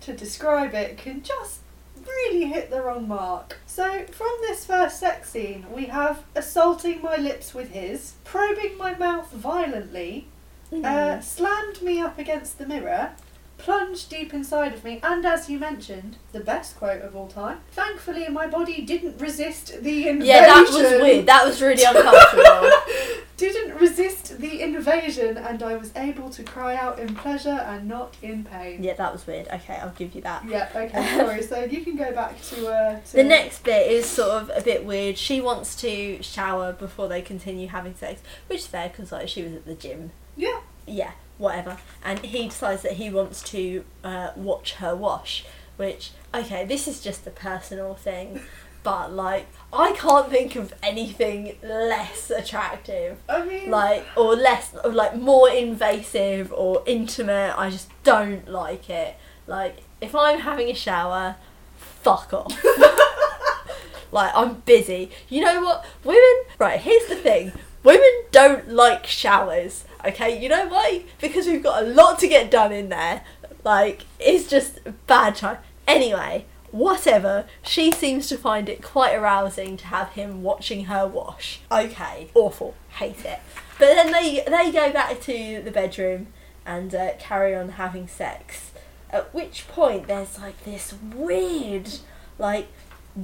[SPEAKER 1] to describe it can just really hit the wrong mark. So, from this first sex scene, we have assaulting my lips with his, probing my mouth violently, uh, slammed me up against the mirror, plunged deep inside of me, and as you mentioned, the best quote of all time. Thankfully, my body didn't resist the invasion.
[SPEAKER 2] yeah, that was weird. That was really uncomfortable.
[SPEAKER 1] didn't resist the invasion, and I was able to cry out in pleasure and not in pain.
[SPEAKER 2] yeah, that was weird. Okay, I'll give you that.
[SPEAKER 1] Yeah, okay, sorry. So you can go back to. Uh, to
[SPEAKER 2] The next bit is sort of a bit weird. She wants to shower before they continue having sex, which is fair because like she was at the gym.
[SPEAKER 1] Yeah.
[SPEAKER 2] Yeah, whatever. And he decides that he wants to uh, watch her wash, which okay, this is just a personal thing, but like I can't think of anything less attractive,
[SPEAKER 1] I mean.
[SPEAKER 2] like or less or like more invasive or intimate. I just don't like it. Like if I'm having a shower, fuck off. like I'm busy. You know what? Women right, here's the thing. Women don't like showers. Okay, you know why? Because we've got a lot to get done in there. Like, it's just bad time. Anyway, whatever. She seems to find it quite arousing to have him watching her wash. Okay, awful. Hate it. But then they they go back to the bedroom and uh, carry on having sex. At which point there's like this weird, like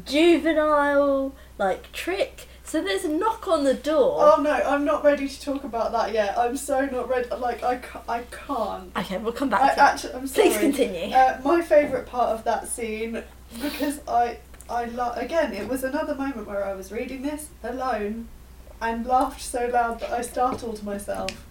[SPEAKER 2] juvenile, like trick. So there's a knock on the door.
[SPEAKER 1] Oh no, I'm not ready to talk about that yet. I'm so not ready. Like I, ca- I can't.
[SPEAKER 2] Okay, we'll come back
[SPEAKER 1] I
[SPEAKER 2] to that.
[SPEAKER 1] actually, I'm sorry.
[SPEAKER 2] Please continue.
[SPEAKER 1] Uh, my favourite part of that scene, because I, I lo- again, it was another moment where I was reading this alone, and laughed so loud that I startled myself.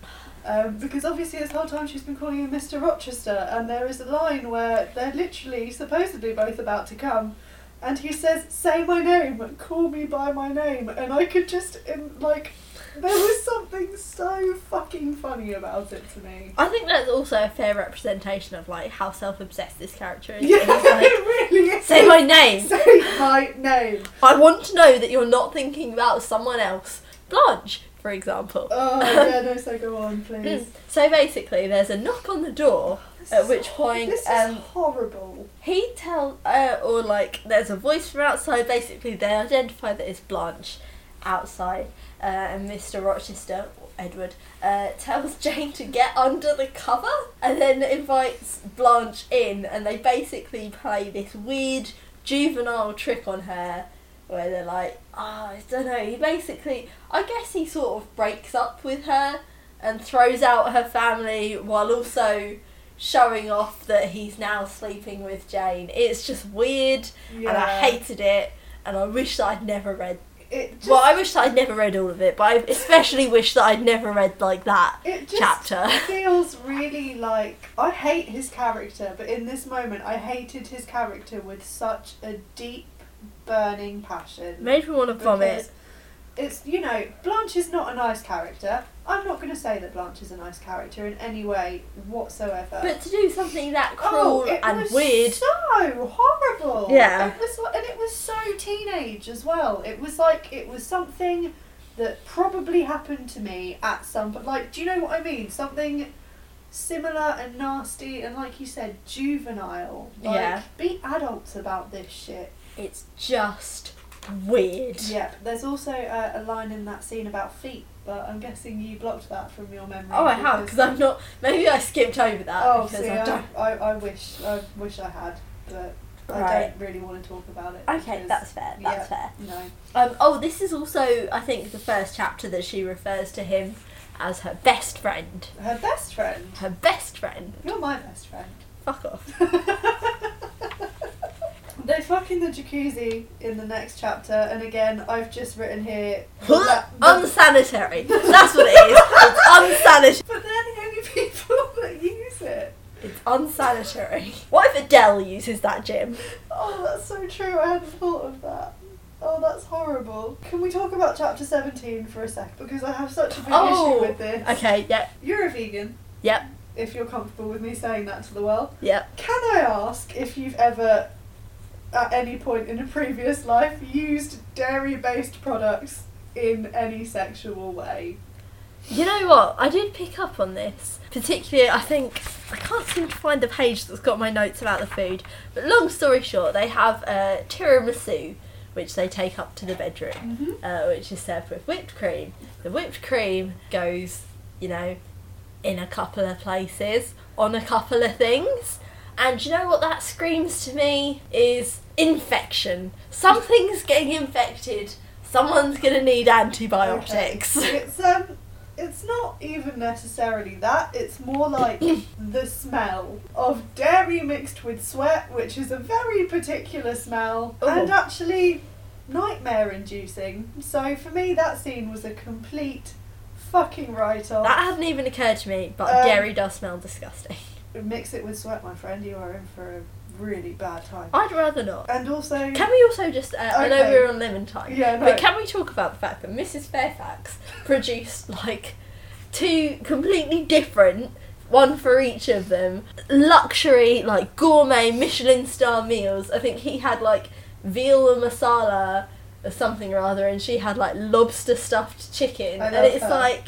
[SPEAKER 1] Um, because obviously this whole time she's been calling him Mr. Rochester, and there is a line where they're literally, supposedly both about to come, and he says, "Say my name, call me by my name," and I could just, in, like, there was something so fucking funny about it to me.
[SPEAKER 2] I think that's also a fair representation of like how self-obsessed this character is.
[SPEAKER 1] Yeah,
[SPEAKER 2] like,
[SPEAKER 1] it really is.
[SPEAKER 2] Say my name.
[SPEAKER 1] Say my name.
[SPEAKER 2] I want to know that you're not thinking about someone else. Blanche, for example.
[SPEAKER 1] Oh yeah, no. So go on, please.
[SPEAKER 2] So basically, there's a knock on the door.
[SPEAKER 1] This
[SPEAKER 2] At which point,
[SPEAKER 1] this
[SPEAKER 2] um,
[SPEAKER 1] is horrible.
[SPEAKER 2] He tells, uh, or like, there's a voice from outside. Basically, they identify that it's Blanche outside, uh, and Mr. Rochester, Edward, uh, tells Jane to get under the cover, and then invites Blanche in, and they basically play this weird juvenile trick on her. Where they're like, oh, I don't know. He basically, I guess he sort of breaks up with her and throws out her family while also showing off that he's now sleeping with Jane. It's just weird,
[SPEAKER 1] Yeah.
[SPEAKER 2] and I hated it, and I wish that I'd never read.
[SPEAKER 1] it. Just,
[SPEAKER 2] well, I wish that I'd never read all of it, but I especially wish that I'd never read like that
[SPEAKER 1] it just
[SPEAKER 2] chapter.
[SPEAKER 1] feels really like I hate his character, but in this moment, I hated his character with such a deep, burning passion.
[SPEAKER 2] Made me want to vomit.
[SPEAKER 1] It's you know Blanche is not a nice character. I'm not going to say that Blanche is a nice character in any way whatsoever.
[SPEAKER 2] But to do something that
[SPEAKER 1] Oh,
[SPEAKER 2] cruel
[SPEAKER 1] it
[SPEAKER 2] and
[SPEAKER 1] was
[SPEAKER 2] weird,
[SPEAKER 1] So horrible.
[SPEAKER 2] Yeah.
[SPEAKER 1] It was, and it was so teenage as well. It was like it was something that probably happened to me at some point. Like, do you know what I mean? Something similar and nasty, and like you said, juvenile. Like,
[SPEAKER 2] Yeah.
[SPEAKER 1] Be adults about this shit.
[SPEAKER 2] it's just weird.
[SPEAKER 1] Yep. There's also uh, a line in that scene about feet, but I'm guessing you blocked that from your memory.
[SPEAKER 2] Oh, I have because I'm not. Maybe I skipped over that
[SPEAKER 1] Oh,
[SPEAKER 2] because
[SPEAKER 1] see,
[SPEAKER 2] I
[SPEAKER 1] I,
[SPEAKER 2] don't.
[SPEAKER 1] I, I wish I wish I had, but I
[SPEAKER 2] Right.
[SPEAKER 1] don't really want to talk about it.
[SPEAKER 2] Okay,
[SPEAKER 1] because-
[SPEAKER 2] that's fair. That's
[SPEAKER 1] yeah,
[SPEAKER 2] fair.
[SPEAKER 1] No.
[SPEAKER 2] Um, oh, this is also, I think, the first chapter that she refers to him as her best friend.
[SPEAKER 1] Her best friend.
[SPEAKER 2] Her best friend.
[SPEAKER 1] You're my best friend.
[SPEAKER 2] Fuck off.
[SPEAKER 1] they fuck in the jacuzzi in the next chapter, and again, I've just written here. that-
[SPEAKER 2] unsanitary. That's what it is. It's unsanitary.
[SPEAKER 1] but they're the only people that use it.
[SPEAKER 2] It's unsanitary. What if Adele uses that gym?
[SPEAKER 1] Oh, that's so true. I hadn't thought of that. Oh, that's horrible. Can we talk about chapter 17 for a sec? Because I have such a big
[SPEAKER 2] Oh,
[SPEAKER 1] issue with this.
[SPEAKER 2] Okay, yep,
[SPEAKER 1] You're a vegan,
[SPEAKER 2] yep,
[SPEAKER 1] if you're comfortable with me saying that to the world.
[SPEAKER 2] yep.
[SPEAKER 1] Can I ask if you've ever, at any point in a previous life, used dairy based products in any sexual way?
[SPEAKER 2] You know what? I did pick up on this. Particularly, I think I can't seem to find the page that's got my notes about the food. But long story short, they have a tiramisu, which they take up to the bedroom,
[SPEAKER 1] Mm-hmm.
[SPEAKER 2] uh, which is served with whipped cream. The whipped cream goes, you know, in a couple of places on a couple of things. And you know what that screams to me is infection. Something's getting infected. Someone's gonna need antibiotics.
[SPEAKER 1] Okay. It's um, it's not even necessarily that. It's more like the smell of dairy mixed with sweat, which is a very particular smell,
[SPEAKER 2] Ooh.
[SPEAKER 1] and actually nightmare-inducing. So for me, that scene was a complete fucking write-off.
[SPEAKER 2] That hadn't even occurred to me, but
[SPEAKER 1] Um,
[SPEAKER 2] dairy does smell disgusting.
[SPEAKER 1] Mix it with sweat, my friend. You are in for a really bad time.
[SPEAKER 2] I'd rather not.
[SPEAKER 1] And also,
[SPEAKER 2] Can we also just, uh, I know
[SPEAKER 1] Okay.
[SPEAKER 2] we're on lemon time,
[SPEAKER 1] Yeah, no.
[SPEAKER 2] but can we talk about the fact that Mrs. Fairfax produced like two completely different, one for each of them, luxury, like gourmet Michelin star meals? I think he had like veal and masala or something or other, and she had like lobster stuffed chicken. And it's
[SPEAKER 1] her.
[SPEAKER 2] like,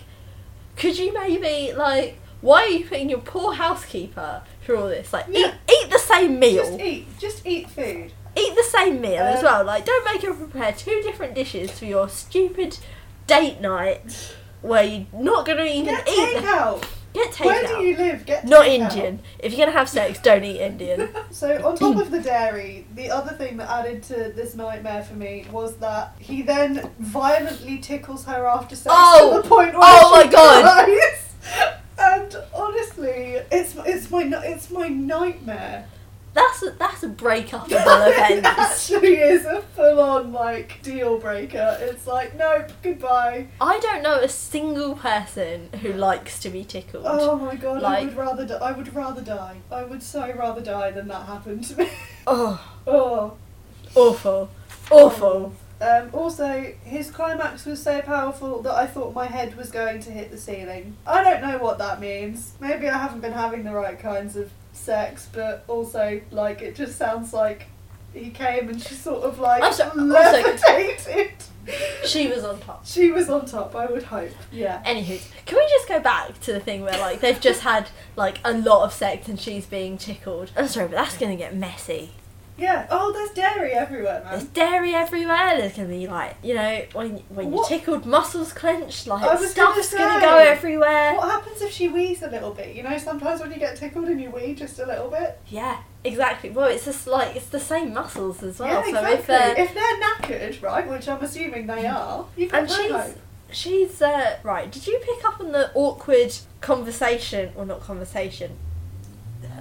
[SPEAKER 2] could you maybe, like, why are you putting your poor housekeeper through all this? Like,
[SPEAKER 1] Yeah.
[SPEAKER 2] eat, eat the same meal
[SPEAKER 1] just eat, just eat food.
[SPEAKER 2] eat the same meal as
[SPEAKER 1] Um,
[SPEAKER 2] well. Like, don't make her prepare two different dishes for your stupid date night where you're not going to even
[SPEAKER 1] Get
[SPEAKER 2] eat.
[SPEAKER 1] takeout.
[SPEAKER 2] Get
[SPEAKER 1] Where do you live? Get
[SPEAKER 2] Not
[SPEAKER 1] takeout.
[SPEAKER 2] Indian. If you're going to have sex, don't eat Indian.
[SPEAKER 1] So on top of the dairy, the other thing that added to this nightmare for me was that he then violently tickles her after sex
[SPEAKER 2] Oh!
[SPEAKER 1] to the point where
[SPEAKER 2] Oh my God.
[SPEAKER 1] cries. It's it's my it's my nightmare.
[SPEAKER 2] That's a, that's a breakupable
[SPEAKER 1] it
[SPEAKER 2] offence.
[SPEAKER 1] actually is a full on like deal breaker. It's like nope, goodbye.
[SPEAKER 2] I don't know a single person who likes to be tickled.
[SPEAKER 1] Oh my god, I would rather di- I would rather die. I would so rather die than that happened to me.
[SPEAKER 2] Oh,
[SPEAKER 1] oh.
[SPEAKER 2] awful. Awful.
[SPEAKER 1] Um, also, his climax was so powerful that I thought my head was going to hit the ceiling. I don't know what that means. Maybe I haven't been having the right kinds of sex, but also, like, it just sounds like he came and she sort of, like,
[SPEAKER 2] Also-
[SPEAKER 1] levitated.
[SPEAKER 2] She was on top.
[SPEAKER 1] She was on top, I would hope. Yeah.
[SPEAKER 2] Anywho, can we just go back to the thing where like they've just had like a lot of sex and she's being tickled? I'm sorry, but that's gonna get messy.
[SPEAKER 1] Yeah. Oh, there's dairy everywhere, man.
[SPEAKER 2] There's dairy everywhere. There's gonna be like you know when when you're tickled, muscles clenched, like stuff's
[SPEAKER 1] gonna
[SPEAKER 2] gonna go everywhere.
[SPEAKER 1] What happens if she wheezes a little bit? You know, sometimes when you get tickled and you wee just a little bit.
[SPEAKER 2] Yeah, exactly. Well, it's just like it's the same muscles as well.
[SPEAKER 1] yeah,
[SPEAKER 2] so
[SPEAKER 1] exactly.
[SPEAKER 2] if uh,
[SPEAKER 1] if they're knackered, right, which I'm assuming they are, you've got
[SPEAKER 2] and she's
[SPEAKER 1] hope.
[SPEAKER 2] she's uh, right. Did you pick up on the awkward conversation or not conversation?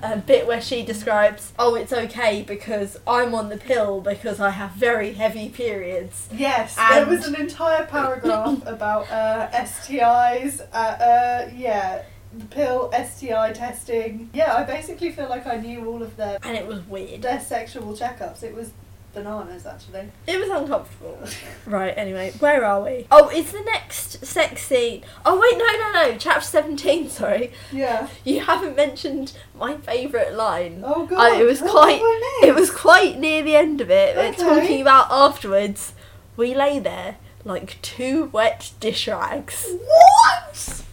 [SPEAKER 2] A bit where she describes, oh, it's okay because I'm on the pill because I have very heavy periods.
[SPEAKER 1] Yes, there was an entire paragraph about uh, STIs. Uh, uh, yeah, the pill, STI testing. Yeah, I basically feel like I knew all of their
[SPEAKER 2] And it was weird.
[SPEAKER 1] their sexual checkups. It was bananas, actually.
[SPEAKER 2] It was uncomfortable. Right, anyway, where are we? Oh, it's the next sex scene. Oh, wait, no, no, no. Chapter 17, sorry.
[SPEAKER 1] Yeah.
[SPEAKER 2] You haven't mentioned my favourite line.
[SPEAKER 1] Oh god.
[SPEAKER 2] Uh, it was
[SPEAKER 1] what
[SPEAKER 2] quite- It was quite near the end of it.
[SPEAKER 1] Okay.
[SPEAKER 2] talking about afterwards. We lay there like two wet dish rags.
[SPEAKER 1] What?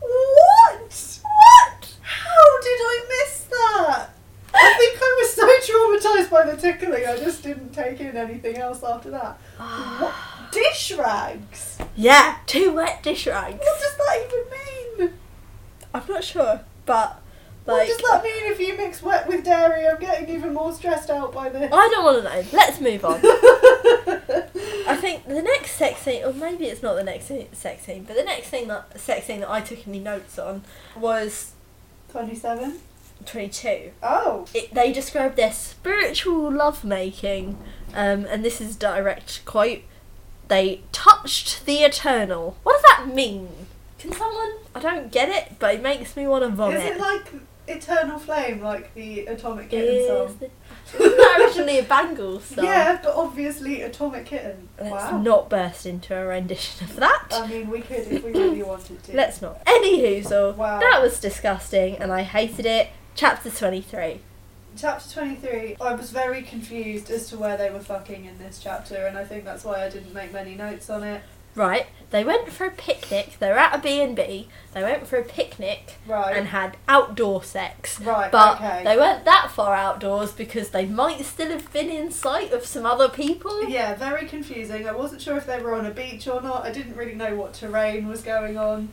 [SPEAKER 1] What? How did I miss that? I think I was traumatized by the tickling, I just didn't take in anything else after that. What? Dish rags?
[SPEAKER 2] Yeah, two wet dish rags.
[SPEAKER 1] What does that even mean?
[SPEAKER 2] I'm not sure, but
[SPEAKER 1] what
[SPEAKER 2] like
[SPEAKER 1] does that mean if you mix wet with dairy? I'm getting even more stressed out by this.
[SPEAKER 2] I don't want to know. Let's move on. I think the next sex scene, or maybe it's not the next se- sex scene, but the next thing that sex scene that I took any notes on was
[SPEAKER 1] 27?
[SPEAKER 2] 22.
[SPEAKER 1] Oh.
[SPEAKER 2] It, they describe their spiritual lovemaking, um, and this is direct quote. They touched the eternal. What does that mean? Can someone? I don't get it, but it makes me want to vomit.
[SPEAKER 1] Is it like eternal flame like the Atomic Kitten song?
[SPEAKER 2] the- that originally a Bangles song?
[SPEAKER 1] Yeah, but obviously Atomic Kitten.
[SPEAKER 2] Let's
[SPEAKER 1] wow.
[SPEAKER 2] not burst into a rendition of that.
[SPEAKER 1] I mean, we could if we really wanted to.
[SPEAKER 2] Let's not. Anywho,
[SPEAKER 1] Wow.
[SPEAKER 2] that was disgusting and I hated it. Chapter 23.
[SPEAKER 1] Chapter 23, I was very confused as to where they were fucking in this chapter, and I think that's why I didn't make many notes on it.
[SPEAKER 2] Right, they went for a picnic. They were at a B&B. They went for a picnic
[SPEAKER 1] Right.
[SPEAKER 2] and had outdoor sex.
[SPEAKER 1] right,
[SPEAKER 2] But
[SPEAKER 1] okay.
[SPEAKER 2] they weren't that far outdoors because they might still have been in sight of some other people.
[SPEAKER 1] Yeah, very confusing. I wasn't sure if they were on a beach or not. I didn't really know what terrain was going on.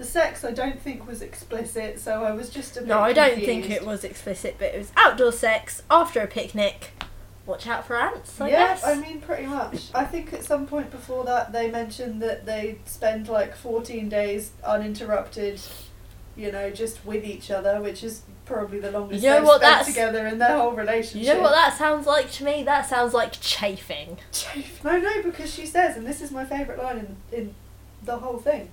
[SPEAKER 1] The sex, I don't think, was explicit, so I was just a bit
[SPEAKER 2] No, I don't
[SPEAKER 1] confused.
[SPEAKER 2] think it was explicit, but it was outdoor sex after a picnic. Watch out for ants, I
[SPEAKER 1] yeah,
[SPEAKER 2] guess.
[SPEAKER 1] I mean, pretty much. I think at some point before that, they mentioned that they spend like 14 days uninterrupted, you know, just with each other, which is probably the longest
[SPEAKER 2] You know
[SPEAKER 1] they've
[SPEAKER 2] what
[SPEAKER 1] spent
[SPEAKER 2] that's-
[SPEAKER 1] together in their whole relationship.
[SPEAKER 2] you know what that sounds like to me? That sounds like chafing.
[SPEAKER 1] No, no, because she says, and this is my favourite line in, in the whole thing.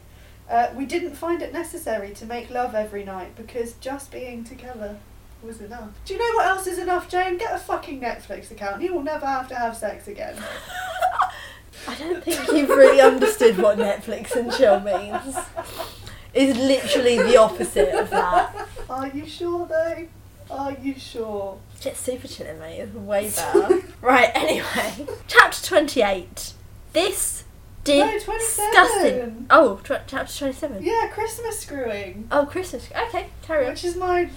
[SPEAKER 1] Uh, we didn't find it necessary to make love every night because just being together was enough. Do you know what else is enough, Jane? Get a fucking Netflix account. You will never have to have sex again.
[SPEAKER 2] I don't think you've really understood what Netflix and chill means. It's literally the opposite of that.
[SPEAKER 1] Are you sure though? Are you sure?
[SPEAKER 2] Just super chilling, mate. It's way better. right, anyway. Chapter 28. This
[SPEAKER 1] No, 27.
[SPEAKER 2] disgusting. Oh, tw- chapter 27.
[SPEAKER 1] Yeah, Christmas screwing.
[SPEAKER 2] Oh, Christmas. Okay, carry on.
[SPEAKER 1] Which is my,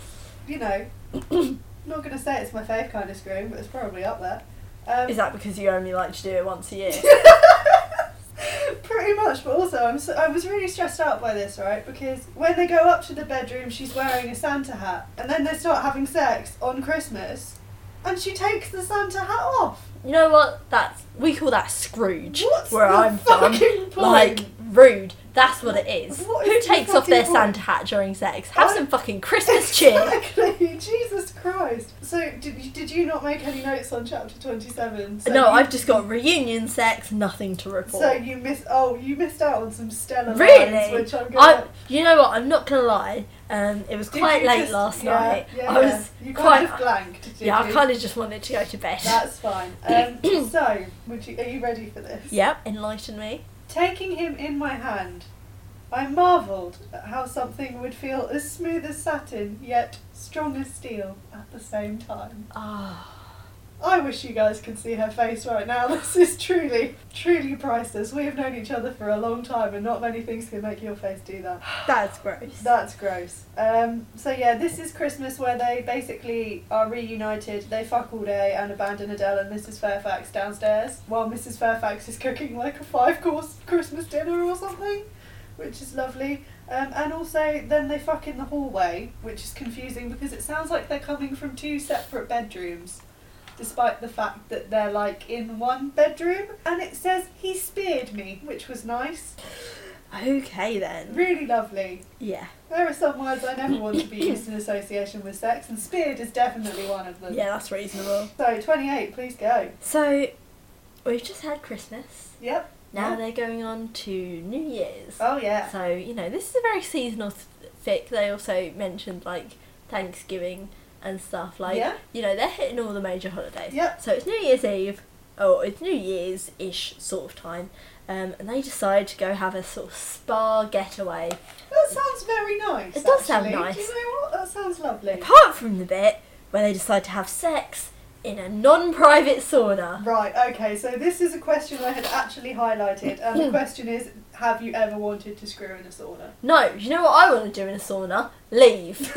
[SPEAKER 1] you know, not going to say it's my fave kind of screwing, but it's probably up there. Um,
[SPEAKER 2] Is that because you only like to do it once a year?
[SPEAKER 1] Pretty much, but also I'm so, I was really stressed out by this, right? Because when they go up to the bedroom, she's wearing a Santa hat, and then they start having sex on Christmas, and she takes the Santa hat off.
[SPEAKER 2] You know what? That's we call that Scrooge.
[SPEAKER 1] What's
[SPEAKER 2] where
[SPEAKER 1] the
[SPEAKER 2] I'm from.
[SPEAKER 1] fucking point?
[SPEAKER 2] Like rude. That's what it is.
[SPEAKER 1] What
[SPEAKER 2] Who
[SPEAKER 1] is
[SPEAKER 2] takes off their
[SPEAKER 1] point?
[SPEAKER 2] Santa hat during sex? Have
[SPEAKER 1] I-
[SPEAKER 2] some fucking Christmas cheer.
[SPEAKER 1] Exactly, Jesus Christ. So, did you, did you not make any notes on chapter 27? So
[SPEAKER 2] no,
[SPEAKER 1] you-
[SPEAKER 2] I've just got reunion sex, nothing to report.
[SPEAKER 1] So you missed. Oh, you missed out on some stellar
[SPEAKER 2] Really?
[SPEAKER 1] lines, which I'm gonna.
[SPEAKER 2] you know what? I'm not gonna lie. Um, it was
[SPEAKER 1] Did
[SPEAKER 2] quite late
[SPEAKER 1] just-
[SPEAKER 2] last
[SPEAKER 1] yeah,
[SPEAKER 2] night.
[SPEAKER 1] Yeah,
[SPEAKER 2] I was
[SPEAKER 1] You
[SPEAKER 2] quite.
[SPEAKER 1] kind of blanked.
[SPEAKER 2] Yeah,
[SPEAKER 1] you?
[SPEAKER 2] I kind of just wanted to go to bed.
[SPEAKER 1] That's fine. Um, so, would you? Are you ready for this?
[SPEAKER 2] Yep, enlighten me.
[SPEAKER 1] Taking him in my hand, I marvelled at how something would feel as smooth as satin, yet strong as steel at the same time.
[SPEAKER 2] Ah,
[SPEAKER 1] I wish you guys could see her face right now. This is truly, truly priceless. We have known each other for a long time, and not many things can make your face do that.
[SPEAKER 2] that's gross.
[SPEAKER 1] That's gross. Um, so yeah, this is Christmas where they basically are reunited. They fuck all day and abandon Adele and Mrs. Fairfax downstairs while Mrs. Fairfax is cooking like a five-course Christmas dinner or something, which is lovely. Um, and also then they fuck in the hallway, which is confusing because it sounds like they're coming from two separate bedrooms. Despite the fact that they're like in one bedroom, and it says he speared me, which was nice,
[SPEAKER 2] Okay then.
[SPEAKER 1] really lovely.
[SPEAKER 2] Yeah.
[SPEAKER 1] There are some words I never want to be used in association with sex, and speared is definitely one of them.
[SPEAKER 2] Yeah, that's reasonable.
[SPEAKER 1] So, 28, please go.
[SPEAKER 2] So, we've just had Christmas.
[SPEAKER 1] Yep.
[SPEAKER 2] Now
[SPEAKER 1] Yeah.
[SPEAKER 2] they're going on to New Year's.
[SPEAKER 1] Oh, yeah.
[SPEAKER 2] So, you know, this is a very seasonal fic. They also mentioned, like, Thanksgiving and stuff. Like,
[SPEAKER 1] Yeah.
[SPEAKER 2] you know, they're hitting all the major holidays.
[SPEAKER 1] Yep.
[SPEAKER 2] So it's New Year's Eve, or it's New Year's ish sort of time. Um, and they decide to go have a sort of spa getaway.
[SPEAKER 1] That sounds very nice.
[SPEAKER 2] It does sound nice.
[SPEAKER 1] Do you know what? That sounds lovely.
[SPEAKER 2] Apart from the bit where they decide to have sex in a non private sauna.
[SPEAKER 1] Right, okay, so this is a question I had actually highlighted, and the question is Have you ever wanted to screw in a sauna?
[SPEAKER 2] No, you know what I want to do in a sauna? Leave.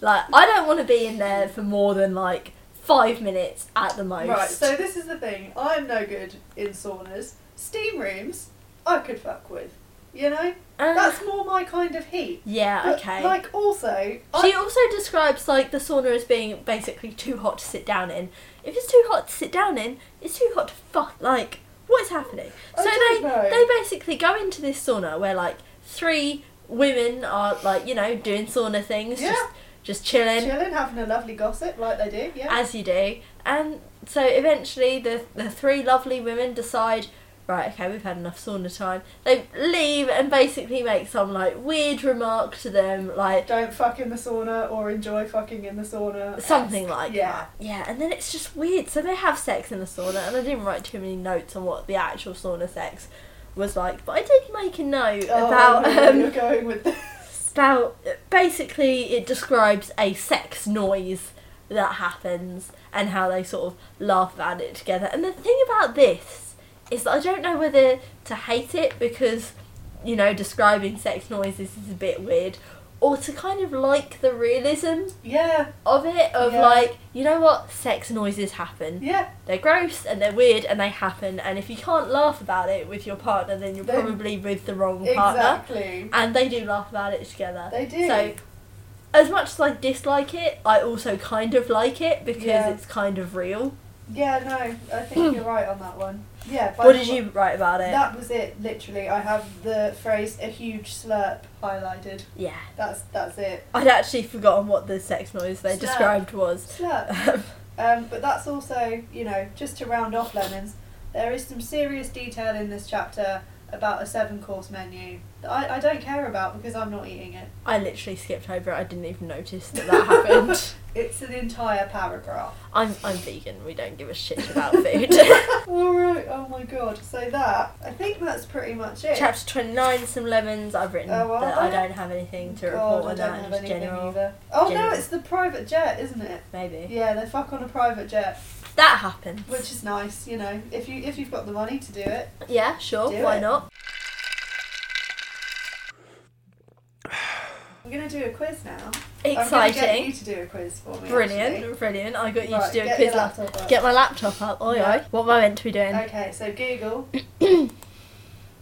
[SPEAKER 2] like, I don't want to be in there for more than like five minutes at the most.
[SPEAKER 1] Right, so this is the thing. I'm no good in saunas. Steam rooms, I could fuck with. You know?
[SPEAKER 2] Uh,
[SPEAKER 1] That's more my kind of heat.
[SPEAKER 2] yeah,
[SPEAKER 1] But,
[SPEAKER 2] okay.
[SPEAKER 1] Like, also,
[SPEAKER 2] She
[SPEAKER 1] I,
[SPEAKER 2] also describes like the sauna as being basically too hot to sit down in. If it's too hot to sit down in, it's too hot to fuck. Like, what is happening?
[SPEAKER 1] I
[SPEAKER 2] so they
[SPEAKER 1] know.
[SPEAKER 2] they basically go into this sauna where like three women are like you know doing sauna things,
[SPEAKER 1] Yeah.
[SPEAKER 2] just just chilling
[SPEAKER 1] chilling, having a lovely gossip like they do, yeah.
[SPEAKER 2] as you do, and so eventually the the three lovely women decide right, okay, we've had enough sauna time. They leave and basically make some like weird remark to them, like
[SPEAKER 1] Don't fuck in the sauna or enjoy fucking in the sauna.
[SPEAKER 2] something like
[SPEAKER 1] Yeah.
[SPEAKER 2] that. Yeah, and then it's just weird. So they have sex in the sauna, and I didn't write too many notes on what the actual sauna sex was like, but I did make a note
[SPEAKER 1] Oh,
[SPEAKER 2] about
[SPEAKER 1] I know where
[SPEAKER 2] um,
[SPEAKER 1] you're going with this.
[SPEAKER 2] About basically it describes a sex noise that happens and how they sort of laugh about it together. And the thing about this is that I don't know whether to hate it because you know describing sex noises is a bit weird or to kind of like the realism
[SPEAKER 1] Yeah,
[SPEAKER 2] of it of
[SPEAKER 1] Yeah.
[SPEAKER 2] like you know what sex noises happen
[SPEAKER 1] yeah,
[SPEAKER 2] they're gross and they're weird and they happen and if you can't laugh about it with your partner then you're probably with the wrong partner
[SPEAKER 1] exactly.
[SPEAKER 2] and they do laugh about it together.
[SPEAKER 1] They do.
[SPEAKER 2] So, as much as I dislike it, I also kind of like it because
[SPEAKER 1] Yeah.
[SPEAKER 2] it's kind of real.
[SPEAKER 1] Yeah, no, I think you're right on that one. Yeah.
[SPEAKER 2] What did you write about it?
[SPEAKER 1] That was it. Literally, I have the phrase "a huge slurp" highlighted.
[SPEAKER 2] yeah,
[SPEAKER 1] That's that's it.
[SPEAKER 2] I'd actually forgotten what the sex noise they
[SPEAKER 1] Slurp.
[SPEAKER 2] described was.
[SPEAKER 1] Slurp. Um, but that's also, you know, just to round off lemons, there is some serious detail in this chapter about a seven course menu that I, I don't care about because I'm not eating it.
[SPEAKER 2] I literally skipped over it. I didn't even notice that that happened.
[SPEAKER 1] It's an entire paragraph.
[SPEAKER 2] I'm I'm vegan. We don't give a shit about food.
[SPEAKER 1] Alright, oh my god. So that, I think that's pretty much it.
[SPEAKER 2] Chapter twenty nine. Some lemons. I've written
[SPEAKER 1] Oh, are
[SPEAKER 2] that I don't have anything to
[SPEAKER 1] God,
[SPEAKER 2] report on that.
[SPEAKER 1] have anything
[SPEAKER 2] general,
[SPEAKER 1] either. Oh no, it's the private jet, isn't it?
[SPEAKER 2] maybe.
[SPEAKER 1] Yeah, they fuck on a private jet,
[SPEAKER 2] That happens.
[SPEAKER 1] which is nice, you know. If you if you've got the money to do it.
[SPEAKER 2] Yeah, sure. Why
[SPEAKER 1] it.
[SPEAKER 2] not?
[SPEAKER 1] I'm gonna do a quiz now. I'm gonna get
[SPEAKER 2] Exciting.
[SPEAKER 1] you to do a quiz for me.
[SPEAKER 2] Brilliant,
[SPEAKER 1] actually.
[SPEAKER 2] brilliant. I got you
[SPEAKER 1] Right,
[SPEAKER 2] to do a quiz
[SPEAKER 1] laptop.
[SPEAKER 2] Get my laptop up. Oi,
[SPEAKER 1] Yeah.
[SPEAKER 2] oi. What am I meant to be doing?
[SPEAKER 1] Okay, so Google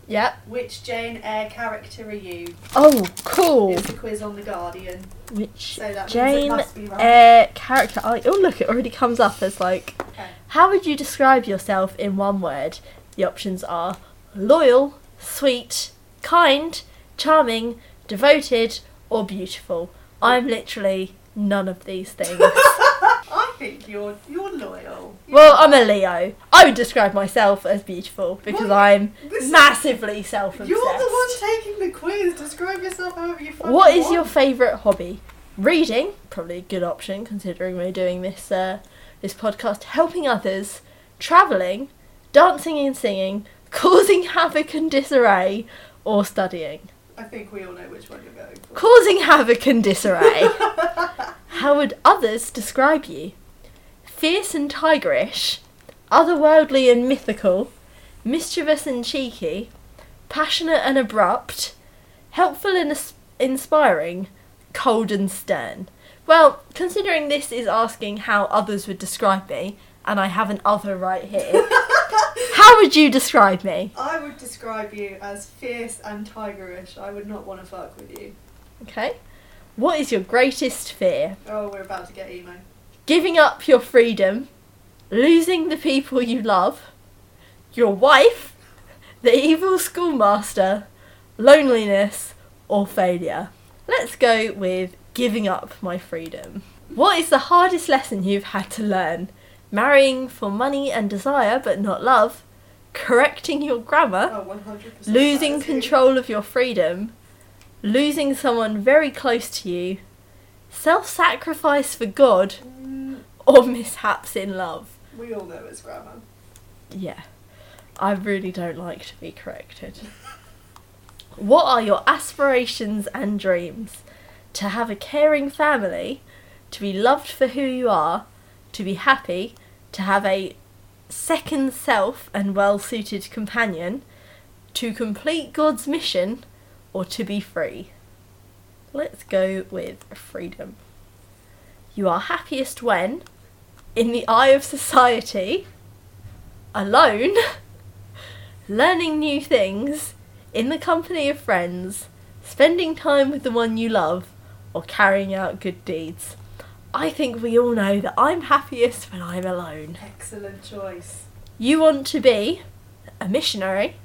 [SPEAKER 2] Yep.
[SPEAKER 1] which Jane Eyre character are you?
[SPEAKER 2] Oh, cool.
[SPEAKER 1] It's a quiz on the Guardian,
[SPEAKER 2] Which
[SPEAKER 1] so that means it
[SPEAKER 2] Jane
[SPEAKER 1] right.
[SPEAKER 2] Eyre character? Oh, oh, look, it already comes up as like.
[SPEAKER 1] Okay.
[SPEAKER 2] How would you describe yourself in one word? The options are loyal, sweet, kind, charming, devoted, or beautiful. I'm literally none of these things.
[SPEAKER 1] I think you're you're loyal.
[SPEAKER 2] well, I'm a Leo. I would describe myself as beautiful because? I'm massively self-obsessed.
[SPEAKER 1] You're the one taking the quiz. Describe yourself however you fucking
[SPEAKER 2] What is
[SPEAKER 1] want.
[SPEAKER 2] your favourite hobby? Reading, probably a good option considering we're doing this uh, this podcast. Helping others, travelling, dancing and singing, causing havoc and disarray, or studying.
[SPEAKER 1] I think we all know which one you're going for.
[SPEAKER 2] Causing havoc and disarray. How would others describe you? Fierce and tigerish, otherworldly and mythical, mischievous and cheeky, passionate and abrupt, helpful and ins- inspiring, cold and stern. Well, considering this is asking how others would describe me, and I have an other right here, how would you describe me?
[SPEAKER 1] I would describe you as fierce and tigerish. I would not want to fuck with you.
[SPEAKER 2] Okay. What is your greatest fear?
[SPEAKER 1] Oh, we're about to get emo.
[SPEAKER 2] giving up your freedom, losing the people you love, your wife, the evil schoolmaster, loneliness, or failure. Let's go with giving up my freedom. What is the hardest lesson you've had to learn? Marrying for money and desire but not love, correcting your grammar,
[SPEAKER 1] Oh,
[SPEAKER 2] losing
[SPEAKER 1] that is you.
[SPEAKER 2] control of your freedom, losing someone very close to you, self sacrifice for God,
[SPEAKER 1] Mm,
[SPEAKER 2] or mishaps in love.
[SPEAKER 1] we all know it's grammar.
[SPEAKER 2] Yeah, I really don't like to be corrected. what are your aspirations and dreams? To have a caring family, to be loved for who you are, to be happy, to have a second self and well suited companion, to complete God's mission, or to be free? Let's go with freedom. You are happiest when, in the eye of society, alone, learning new things, in the company of friends, spending time with the one you love, or carrying out good deeds. I think we all know that I'm happiest when I'm alone.
[SPEAKER 1] Excellent choice.
[SPEAKER 2] You want to be a missionary,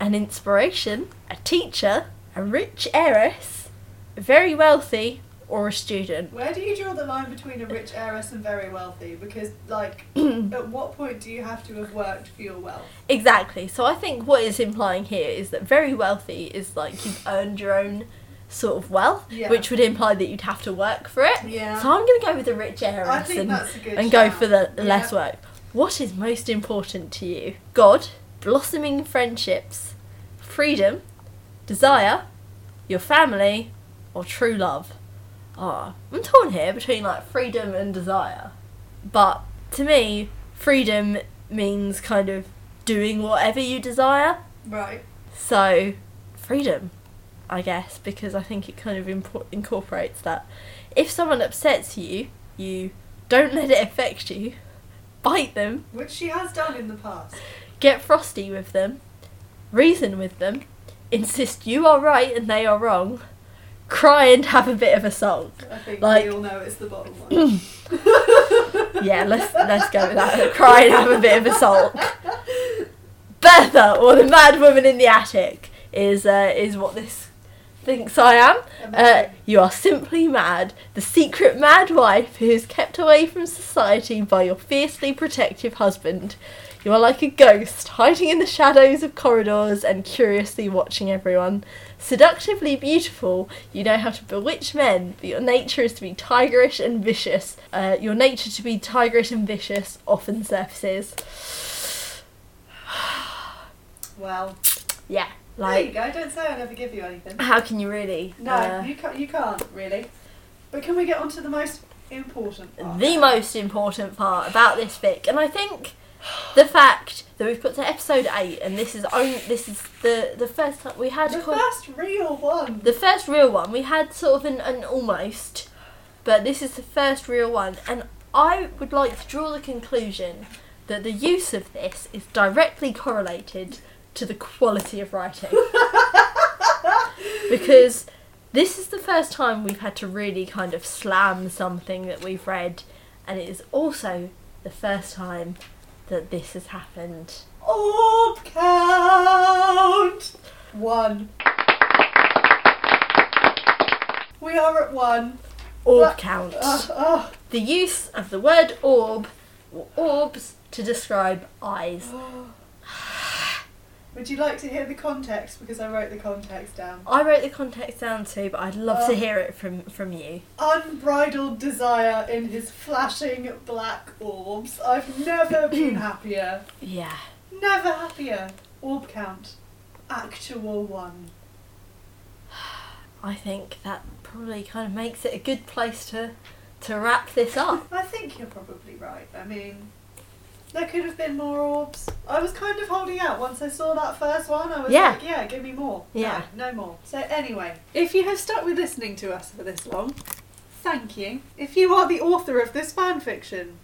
[SPEAKER 2] an inspiration, a teacher, a rich heiress, very wealthy, or a student.
[SPEAKER 1] Where do you draw the line between a rich heiress and very wealthy? Because, like, at what point do you have to have worked for your wealth?
[SPEAKER 2] Exactly. So I think what it's implying here is that very wealthy is like you've earned your own sort of wealth,
[SPEAKER 1] Yeah.
[SPEAKER 2] which would imply that you'd have to work for it.
[SPEAKER 1] Yeah.
[SPEAKER 2] So I'm going to go with the rich heiress and,
[SPEAKER 1] that's a good
[SPEAKER 2] and go for the
[SPEAKER 1] Yeah.
[SPEAKER 2] less work. What is most important to you? God, blossoming friendships, freedom, desire, your family, or true love? Ah, I'm torn here between like freedom and desire. But to me, freedom means kind of doing whatever you desire.
[SPEAKER 1] Right.
[SPEAKER 2] So, freedom, I guess, because I think it kind of incorporates that. If someone upsets you, you don't let it affect you, bite them,
[SPEAKER 1] Which she has done in the past.
[SPEAKER 2] get frosty with them, reason with them, insist you are right and they are wrong, cry and have a bit of a sulk.
[SPEAKER 1] I think
[SPEAKER 2] Like-
[SPEAKER 1] we all know it's the bottom one.
[SPEAKER 2] Yeah, let's let's go with that. Cry and have a bit of a sulk. Bertha, or the mad woman in the attic, is uh, is what this thinks I am. Uh, you are simply mad, the secret mad wife who is kept away from society by your fiercely protective husband. You are like a ghost, hiding in the shadows of corridors and curiously watching everyone. Seductively beautiful, you know how to bewitch men, but your nature is to be tigerish and vicious. Uh, your nature to be tigerish and vicious often surfaces.
[SPEAKER 1] well,
[SPEAKER 2] Yeah,
[SPEAKER 1] there you go. Don't say I never give you anything.
[SPEAKER 2] how can you really?
[SPEAKER 1] No,
[SPEAKER 2] uh,
[SPEAKER 1] you can't. You can't really. But can we get on to the most important part?
[SPEAKER 2] the most important part about this fic, and I think the fact that we've got to episode eight, and this is only this is the the first time we had
[SPEAKER 1] The first real one.
[SPEAKER 2] the first real one. We had sort of an, an almost, but this is the first real one, and I would like to draw the conclusion that the use of this is directly correlated to the quality of writing. because this is the first time we've had to really kind of slam something that we've read, and it is also the first time that this has happened.
[SPEAKER 1] Orb count. One. We are at one.
[SPEAKER 2] Orb count.
[SPEAKER 1] Oh, oh.
[SPEAKER 2] The use of the word orb or orbs to describe eyes. Oh.
[SPEAKER 1] Would you like to hear the context? Because I wrote the context down.
[SPEAKER 2] I wrote the context down too, but I'd love to
[SPEAKER 1] Oh.
[SPEAKER 2] hear it from from you.
[SPEAKER 1] Unbridled desire in his flashing black orbs. I've never been happier.
[SPEAKER 2] Yeah.
[SPEAKER 1] Never happier. Orb count. Actual one.
[SPEAKER 2] I think that probably kind of makes it a good place to to wrap this up.
[SPEAKER 1] I think you're probably right. I mean, there could have been more orbs. I was kind of holding out once I saw that first one. I was
[SPEAKER 2] Yeah.
[SPEAKER 1] like, yeah, give me more.
[SPEAKER 2] Yeah.
[SPEAKER 1] No, no more. So, anyway, if you have stuck with listening to us for this long, thank you. If you are the author of this fan fiction,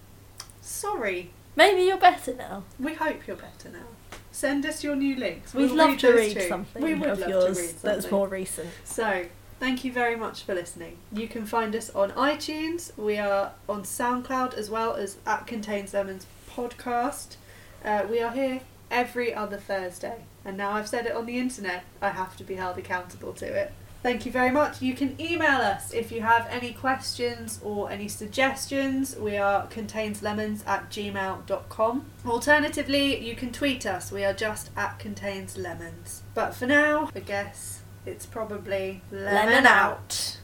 [SPEAKER 1] sorry.
[SPEAKER 2] Maybe you're better now.
[SPEAKER 1] We hope you're better now. Send us your new links.
[SPEAKER 2] We'd
[SPEAKER 1] We'll
[SPEAKER 2] love to read
[SPEAKER 1] too.
[SPEAKER 2] something
[SPEAKER 1] We would
[SPEAKER 2] of
[SPEAKER 1] love
[SPEAKER 2] yours
[SPEAKER 1] to read
[SPEAKER 2] that's more recent.
[SPEAKER 1] So, thank you very much for listening. You can find us on iTunes. We are on SoundCloud as well as at Contains Lemons podcast. Uh, we are here every other Thursday. And now I've said it on the internet, I have to be held accountable to it. Thank you very much. You can email us if you have any questions or any suggestions. We are containslemons at gmail.com. Alternatively, you can tweet us. We are just at containslemons. But for now, I guess it's probably lemon,
[SPEAKER 2] Lemon
[SPEAKER 1] out.